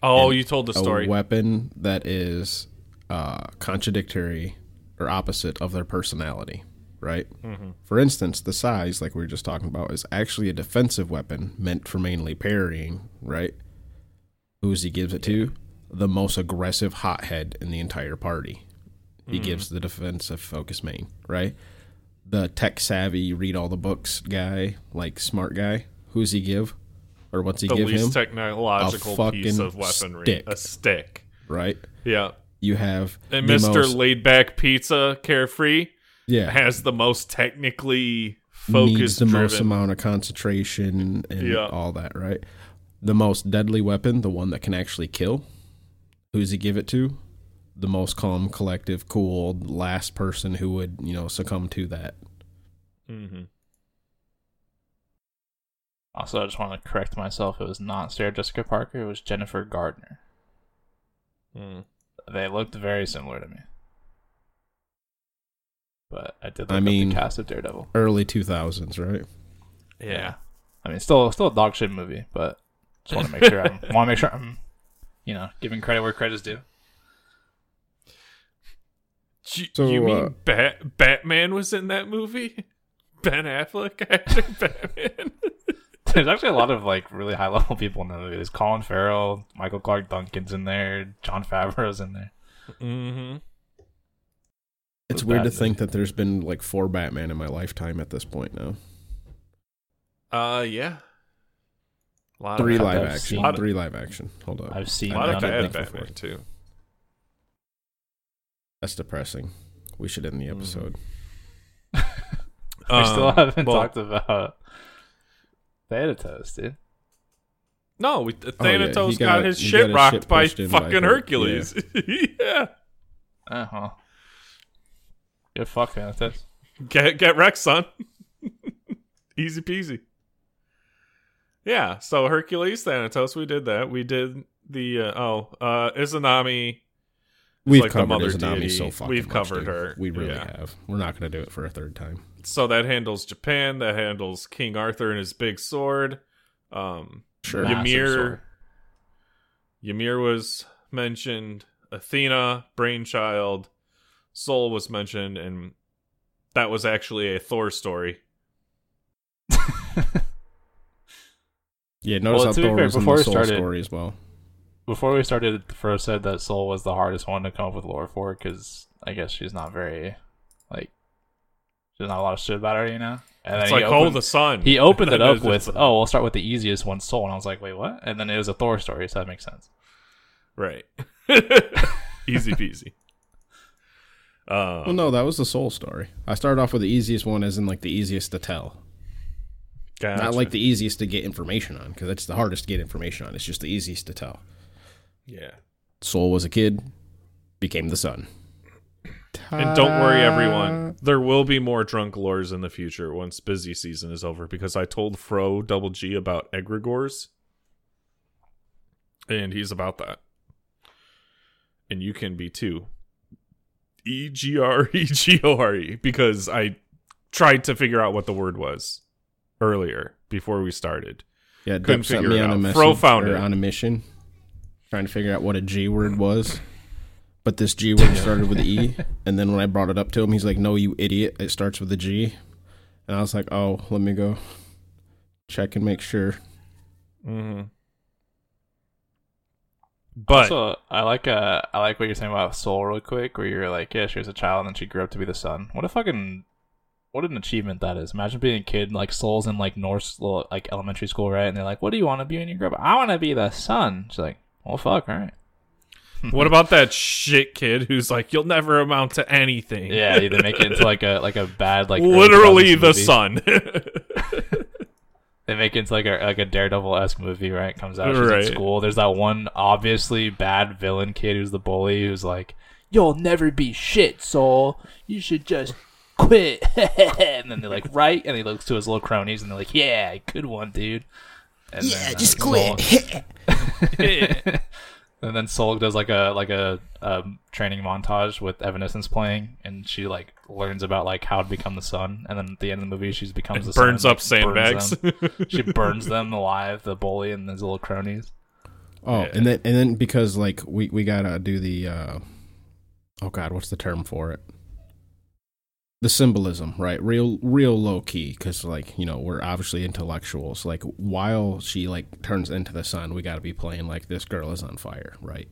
Oh, you told the story. a weapon that is uh, contradictory or opposite of their personality, right? Mm-hmm. For instance, the sais, like we were just talking about, is actually a defensive weapon meant for mainly parrying, right? Who's he gives it to? The most aggressive hothead in the entire party. He Mm-hmm. gives the defensive focus main, right? The tech savvy, read all the books guy, like smart guy. Who's he give? Or what's he the give least him? technological A piece fucking of weaponry. stick. A stick. right? Yeah. You have And Mr. most- Laid Back Pizza Carefree yeah, has the most technically needs focused the most amount of concentration and Yeah. all that, right? The most deadly weapon, the one that can actually kill. Who's he give it to? The most calm, collective, cool last person who would, you know, succumb to that. Mhm. Also, I just want to correct myself. It was not Sarah Jessica Parker. It was Jennifer Garner. Mm. They looked very similar to me. But I did look I up mean- the cast of Daredevil. Early two thousands, right? Yeah. I mean, still, still a dog shit movie, but just want to make sure I'm want to make sure I'm, you know, giving credit where credit's due. You, So, you mean uh, Bat- Batman was in that movie? Ben Affleck acting Batman? There's actually a lot of like really high level people in the movie. There's Colin Farrell, Michael Clarke Duncan's in there, Jon Favreau's in there. Mm-hmm. It's With weird to Batman. think that there's been like four Batman in my lifetime at this point now. Uh, yeah. Lot Three of live I've action. seen- Three live action. Hold up. I've seen a lot of none bad of bad them. before. Batman too. That's depressing. We should end the Mm-hmm. episode. We still Um, haven't well, talked about Thanatos, dude. No, we, Oh, yeah, Thanatos got, got- his shit got his rocked shit by pushed in by fucking Hercules. Yeah. Uh huh. Yeah, fuck Thanatos. Get get wrecked, son. Easy peasy. Yeah, so Hercules, Thanatos, we did that. We did the uh, oh, uh Izanami. We've like the covered mother Izanami deity. so fucking We've much, covered dude. her. We really Yeah. have. We're not going to do it for a third time. So that handles Japan, that handles King Arthur and his big sword. Um Sure. Massive Ymir sword. Ymir was mentioned, Athena, Brainchild, Sol was mentioned, and that was actually a Thor story. Yeah, notice Well, how to Thor fair, was in the Sol started- story as well. Before we started, first said that Sol was the hardest one to come up with lore for because I guess she's not very like there's not a lot of shit about her, you know. And It's then like, he oh, the sun. he opened it up with, just- oh, we'll start with the easiest one, Sol, and I was like, wait, what? And then it was a Thor story, so that makes sense. Right. Easy peasy. Uh, Well, no, that was the Sol story. I started off with the easiest one, as in like the easiest to tell, gotcha. not like the easiest to get information on, because it's the hardest to get information on. It's just the easiest to tell. Yeah. Sol was a kid, became the sun. And don't worry, everyone. There will be more drunk lores in the future once busy season is over because I told Fro Double G about egregores, and he's about that. And you can be too. E G R E G O R E because I tried to figure out what the word was earlier before we started. Yeah, Couldn't Deb sent figure me it on a out. message Fro found or it. on a mission, trying to figure out what a G word was. But this G word started with an E, and then when I brought it up to him, he's like, "No, you idiot! It starts with a G." And I was like, "Oh, let me go check and make sure." Mm-hmm. But also, I like uh, I like what you're saying about Sol real quick, where you're like, yeah, she was a child and then she grew up to be the sun. What a fucking what an achievement that is. Imagine being a kid like Sol's in like Norse little like elementary school, right? And they're like, what do you want to be when you grow up? I want to be the sun. She's like, well, fuck, all right. what about that shit kid who's like, you'll never amount to anything? Yeah, they make it into like a like a bad like literally the sun. They make it into like a like a Daredevil esque movie, right? Comes out, she's Right. in school. There's that one obviously bad villain kid who's the bully who's like, "You'll never be shit, Sol. You should just quit." and then they're like, "Right," and he looks to his little cronies and they're like, "Yeah, good one, dude." And Yeah, then, uh, just Sol- quit. and then Sol does like a like a um, training montage with Evanescence playing, and she like learns about like how to become the sun. And then at the end of the movie, she becomes the sun. burns sun, up sandbags. them. she burns them alive, the bully and his little cronies. Oh, Yeah. and then and then because like we we gotta do the uh oh god, what's the term for it? The symbolism, right? Real real low key, because like you know we're obviously intellectuals. Like while she like turns into the sun, we gotta be playing like this girl is on fire, right?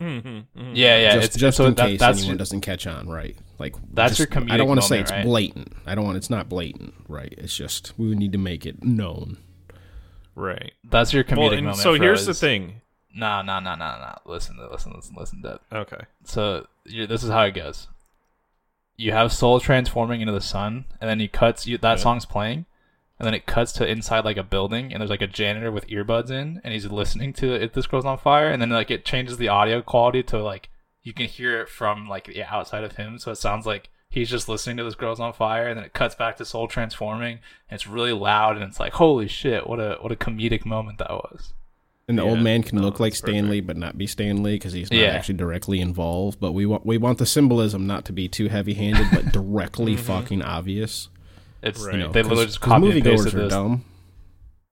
Mhm, mhm. Yeah, yeah. just it's just so in that, case that's anyone your- doesn't catch on, right? Like That's just- your I don't want to say it's right? blatant. I don't want. It's not blatant, right? It's just we need to make it known. Right. that's your comedic Well, and moment. so for here's the thing. No, no, no, no, no. Listen, listen, listen, listen, Deb. Okay. So you, this is how it goes. You have Sol transforming into the sun, and then he cuts. You, that Yeah. song's playing, and then it cuts to inside like a building, and there's like a janitor with earbuds in, and he's listening to "If This Girl's on Fire," and then like it changes the audio quality to like you can hear it from like the outside of him, so it sounds like he's just listening to "This Girl's on Fire," and then it cuts back to Sol transforming, and it's really loud, and it's like holy shit, what a what a comedic moment that was. And the Yeah, old man can no, look like. Stan Lee, but not be Stan Lee because he's not Yeah. actually directly involved. But we want we want the symbolism not to be too heavy handed, but directly fucking obvious. It's Right. You know, they 'cause- literally just 'cause copy and moviegoers pasted are this. dumb.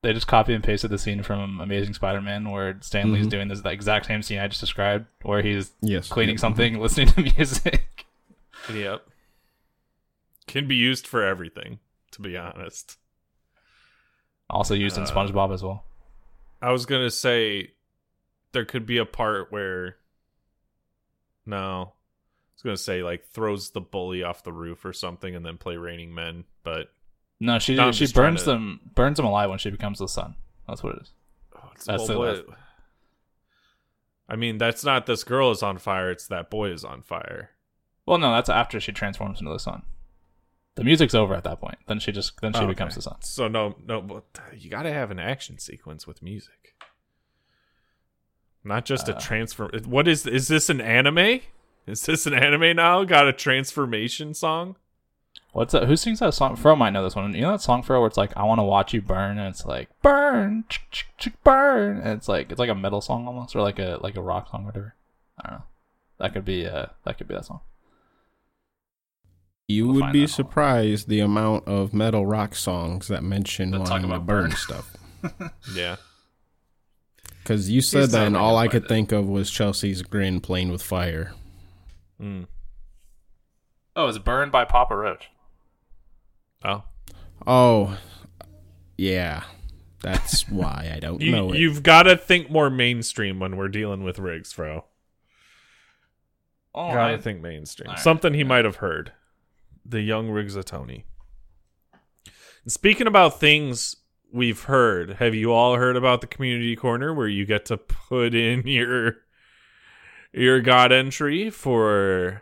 they just copy and pasted the scene from Amazing Spider-Man where Stan Lee's Mhm. doing this the exact same scene I just described, where he's Yes, cleaning Yep. something, listening to music. Yep. Can be used for everything, to be honest. Also used in Uh, SpongeBob as well. I was gonna say there could be a part where no. I was gonna say like throws the bully off the roof or something and then play Raining Men, but No, she No, she burns to- them burns them alive when she becomes the sun. That's what it is. oh, it's, That's well, the- what- I mean, that's not this girl is on fire, it's that boy is on fire. Well, no, that's after she transforms into the sun. The music's over at that point. Then she just then she Okay. becomes the sun. So no no but you gotta have an action sequence with music. Not just a Uh, transfer what is is this an anime? Is this an anime now? Got a transformation song? What's that? Who sings that song? Fro might know this one. You know that song Fro where it's like I want to watch you burn, and it's like burn, ch- ch- ch- burn, and it's like it's like a metal song almost, or like a like a rock song, or whatever. I don't know. That could be uh that could be that song. You We'll would be surprised the amount of metal rock songs that mention That talk wanting about burn burn. stuff. Yeah. Because you said that, and all I I could it. think of was Chelsea's grin playing with fire. Mm. Oh, it's burned by Papa Roach. Oh. Oh, yeah. That's why I don't You, know it. you've got to think more mainstream when we're dealing with Riggs, bro. Oh, Gotta I- think mainstream. Alright, Something he yeah. might have heard. The young Riggsatoni. And speaking about things we've heard, have you all heard about the community corner where you get to put in your your god entry for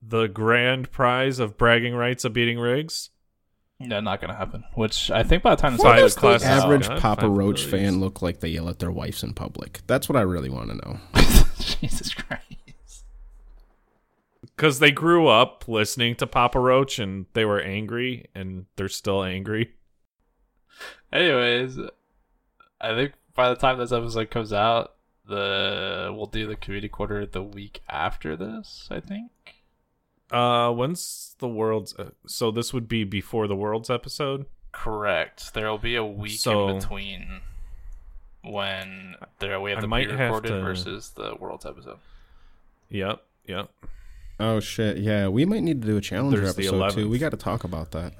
the grand prize of bragging rights of beating Riggs? Yeah, not gonna happen. Which I think by the time this Five episode class- comes out- Average God, Papa Roach fan look like they yell at their wives in public. That's what I really want to know. Jesus Christ. Because they grew up listening to Papa Roach and they were angry and they're still angry. Anyways, I think by the time this episode comes out, the we'll do the community quarter the week after this. I think. Uh, when's the world's? Uh, so this would be before the world's episode. Correct. There will be a week So- in between when there we have I the pre-recorded to- versus the world's episode. Yep, yep. Oh shit! Yeah, we might need to do a challenger There's the episode too. We got to talk about that.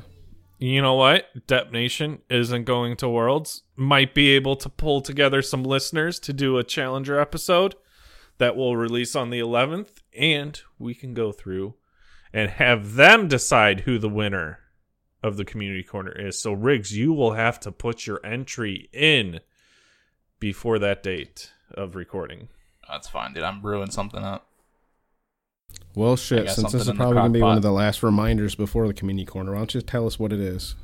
You know what? Deb Nation isn't going to Worlds. Might be able to pull together some listeners to do a Challenger episode that will release on the 11th, and we can go through and have them decide who the winner of the community corner is. So, Riggs, you will have to put your entry in before that date of recording. That's fine, dude. I'm brewing something up. Well, shit. Since this is something in the probably gonna be crock one of the last reminders before the community corner, why don't you just tell us what it is?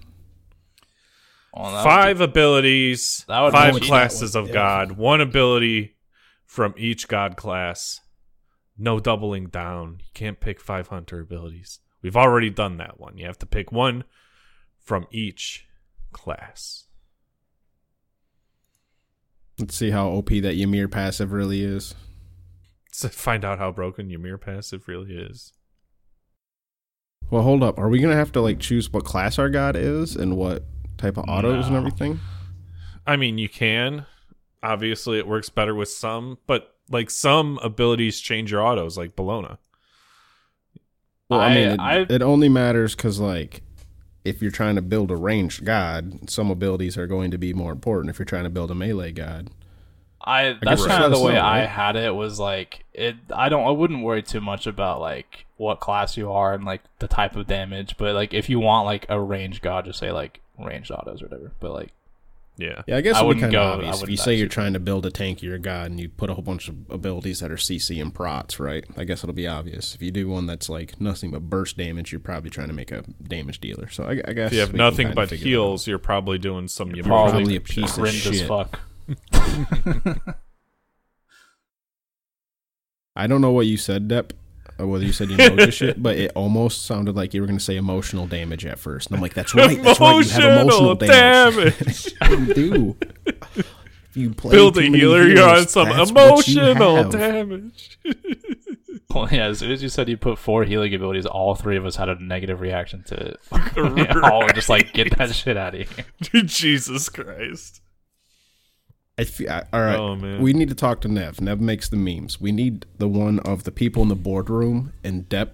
Well, five be- abilities, five classes of would- God, one ability from each God class. No doubling down. You can't pick five hunter abilities. We've already done that one. You have to pick one from each class. Let's see how OP that Ymir passive really is. To find out how broken Ymir passive really is. Well, hold up. Are we gonna have to like choose what class our god is and what type of autos and everything? I mean, you can. Obviously, it works better with some, but like some abilities change your autos, like Bellona. Well, I, I- mean, it, I- it only matters because like if you're trying to build a ranged god, some abilities are going to be more important. If you're trying to build a melee god, I that's kind of the way know, I had it was like it I don't I wouldn't worry too much about like what class you are and like the type of damage, but like if you want like a ranged god, just say like ranged autos or whatever. But like Yeah. yeah, I guess I it would wouldn't kind of go- I obvious. If wouldn't you say you're trying to build a tankier god and you put a whole bunch of abilities that are CC and prots, right? I guess it'll be obvious. If you do one that's like nothing but burst damage, you're probably trying to make a damage dealer. So I, I guess If you have nothing but heals, you're probably doing some You're Ymir probably a piece of cringe as shit. fuck. I don't know what you said, Deb, or whether you said you know this shit, but it almost sounded like you were going to say emotional damage at first. And I'm like, that's right, that's right. You have emotional damage. damage. you do. If you play Build a too many you're on some that's what you emotional damage. Well, yeah, as soon as you said you put four healing abilities, all three of us had a negative reaction to it. Yeah, all just like, get that shit out of here. Jesus Christ. I feel, I- all right, Oh, we need to talk to Nev. Nev makes the memes. We need the one of the people in the boardroom and Deb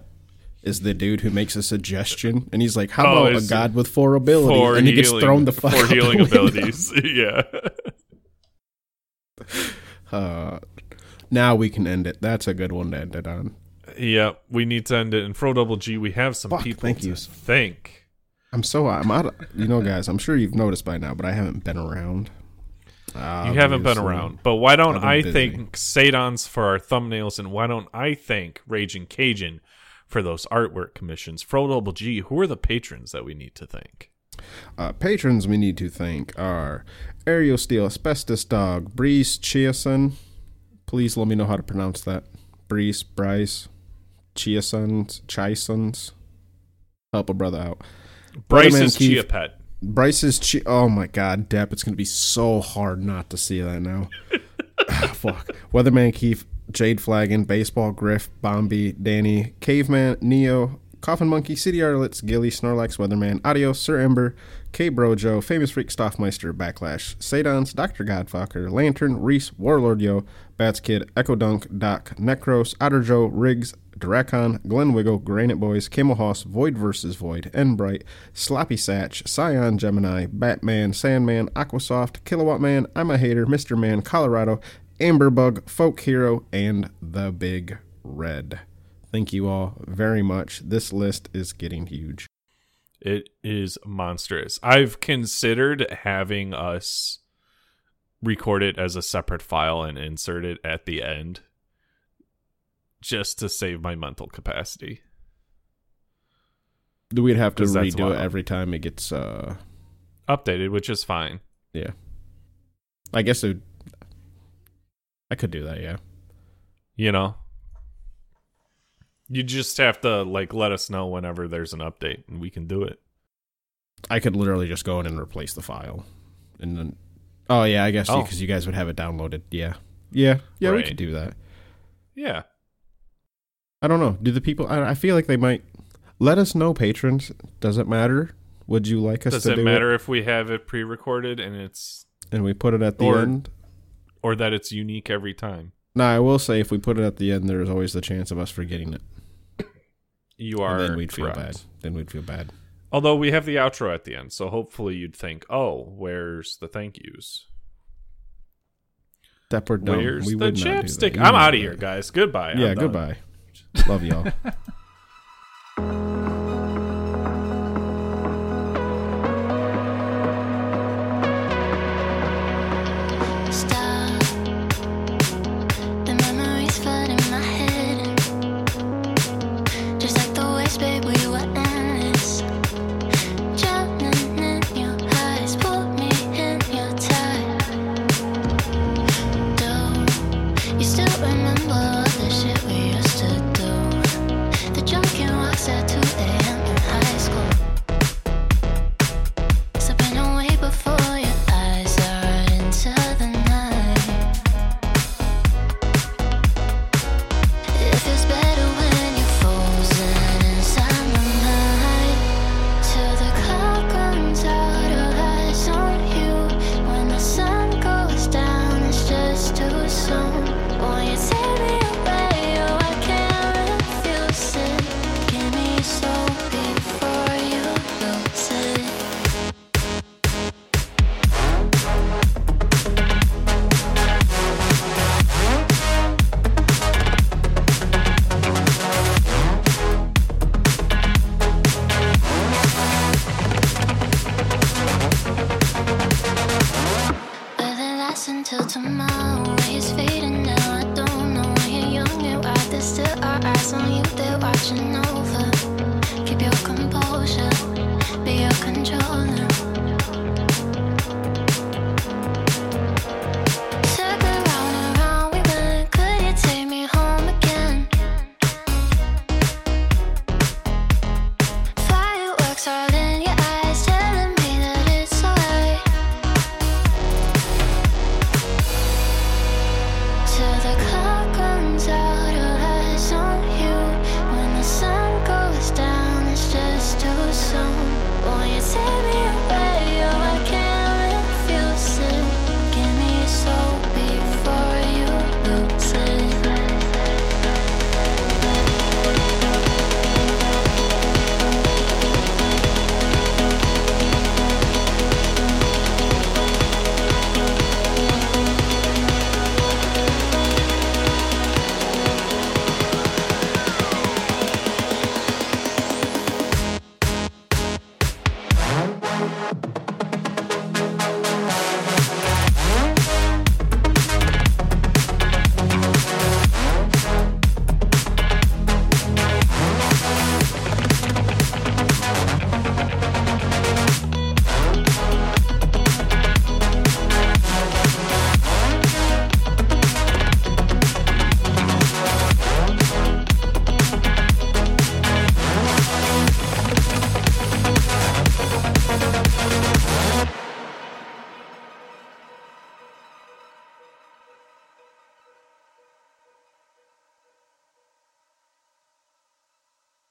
is the dude who makes a suggestion, and he's like, "How Oh, about a god with four abilities?" For and he gets healing- thrown the fuck the healing window. abilities. yeah. Uh, now we can end it. That's a good one to end it on. Yeah, We need to end it. And Fro Double G, we have some Fuck, people thank to you. thank. I'm so I'm out. Of, you know, guys, I'm sure you've noticed by now, but I haven't been around. You haven't been around. But why don't I've busy. thank Sadons for our thumbnails and why don't I thank Raging Cajun for those artwork commissions? Fro Double G, who are the patrons that we need to thank? Uh, patrons we need to thank are Ariel Steel, Asbestos Dog, Breeze Chiason. Please let me know how to pronounce that. Breeze, Bryce, Chiasons, Chisons. Help a brother out. Bryce's Weatherman Keith. Chia Pet. Bryce's chi- oh my god, Deb, it's gonna be so hard not to see that now. Ah, Fuck. Weatherman Keith, Jade Flagon, Baseball Griff, Bombi, Danny, Caveman, Neo, Coffin Monkey, City Arlets, Gilly, Snorlax, Weatherman, Adios, Sir Ember, K Brojo, Famous Freak, Stoffmeister, Backlash, Sadons, Dr. Godfucker, Lantern, Reese, Warlord Yo, Bats Kid, Echo Dunk, Doc, Necros, Otter Joe, Riggs, Dracon, Glen Wiggle, Granite Boys, Camel Hoss, Void vs. Void, Enbright, Sloppy Satch, Scion Gemini, Batman, Sandman, Aquasoft, Kilowatt Man, I'm a Hater, Mr. Man, Colorado, Amberbug, Folk Hero, and The Big Red. Thank you all very much. This list is getting huge. It is monstrous. I've considered having us record it as a separate file and insert it at the end just to save my mental capacity. We'd have to redo it every time it gets, uh, Updated, which is fine. yeah. I guess it would, I could do that, yeah. You know? You just have to like let us know whenever there's an update and we can do it. I could literally just go in and replace the file, and then. Oh yeah, I guess Oh. because you guys would have it downloaded. Yeah, yeah, yeah. We could do that. Yeah. I don't know. Do the people? I, I feel like they might. Let us know, patrons. Does it matter? Would you like us Does to it do matter if we have it pre-recorded and it's And we put it at the Or- end. or that it's unique every time? Nah, I will say if we put it at the end, there's always the chance of us forgetting it. You are and then we'd feel bad. Then we'd feel bad. Although we have the outro at the end, so hopefully you'd think, "Oh, where's the thank yous? That we're dumb. Where's we the would not do that. chapstick?" I'm out of here, guys. Goodbye. Yeah, goodbye. Love y'all.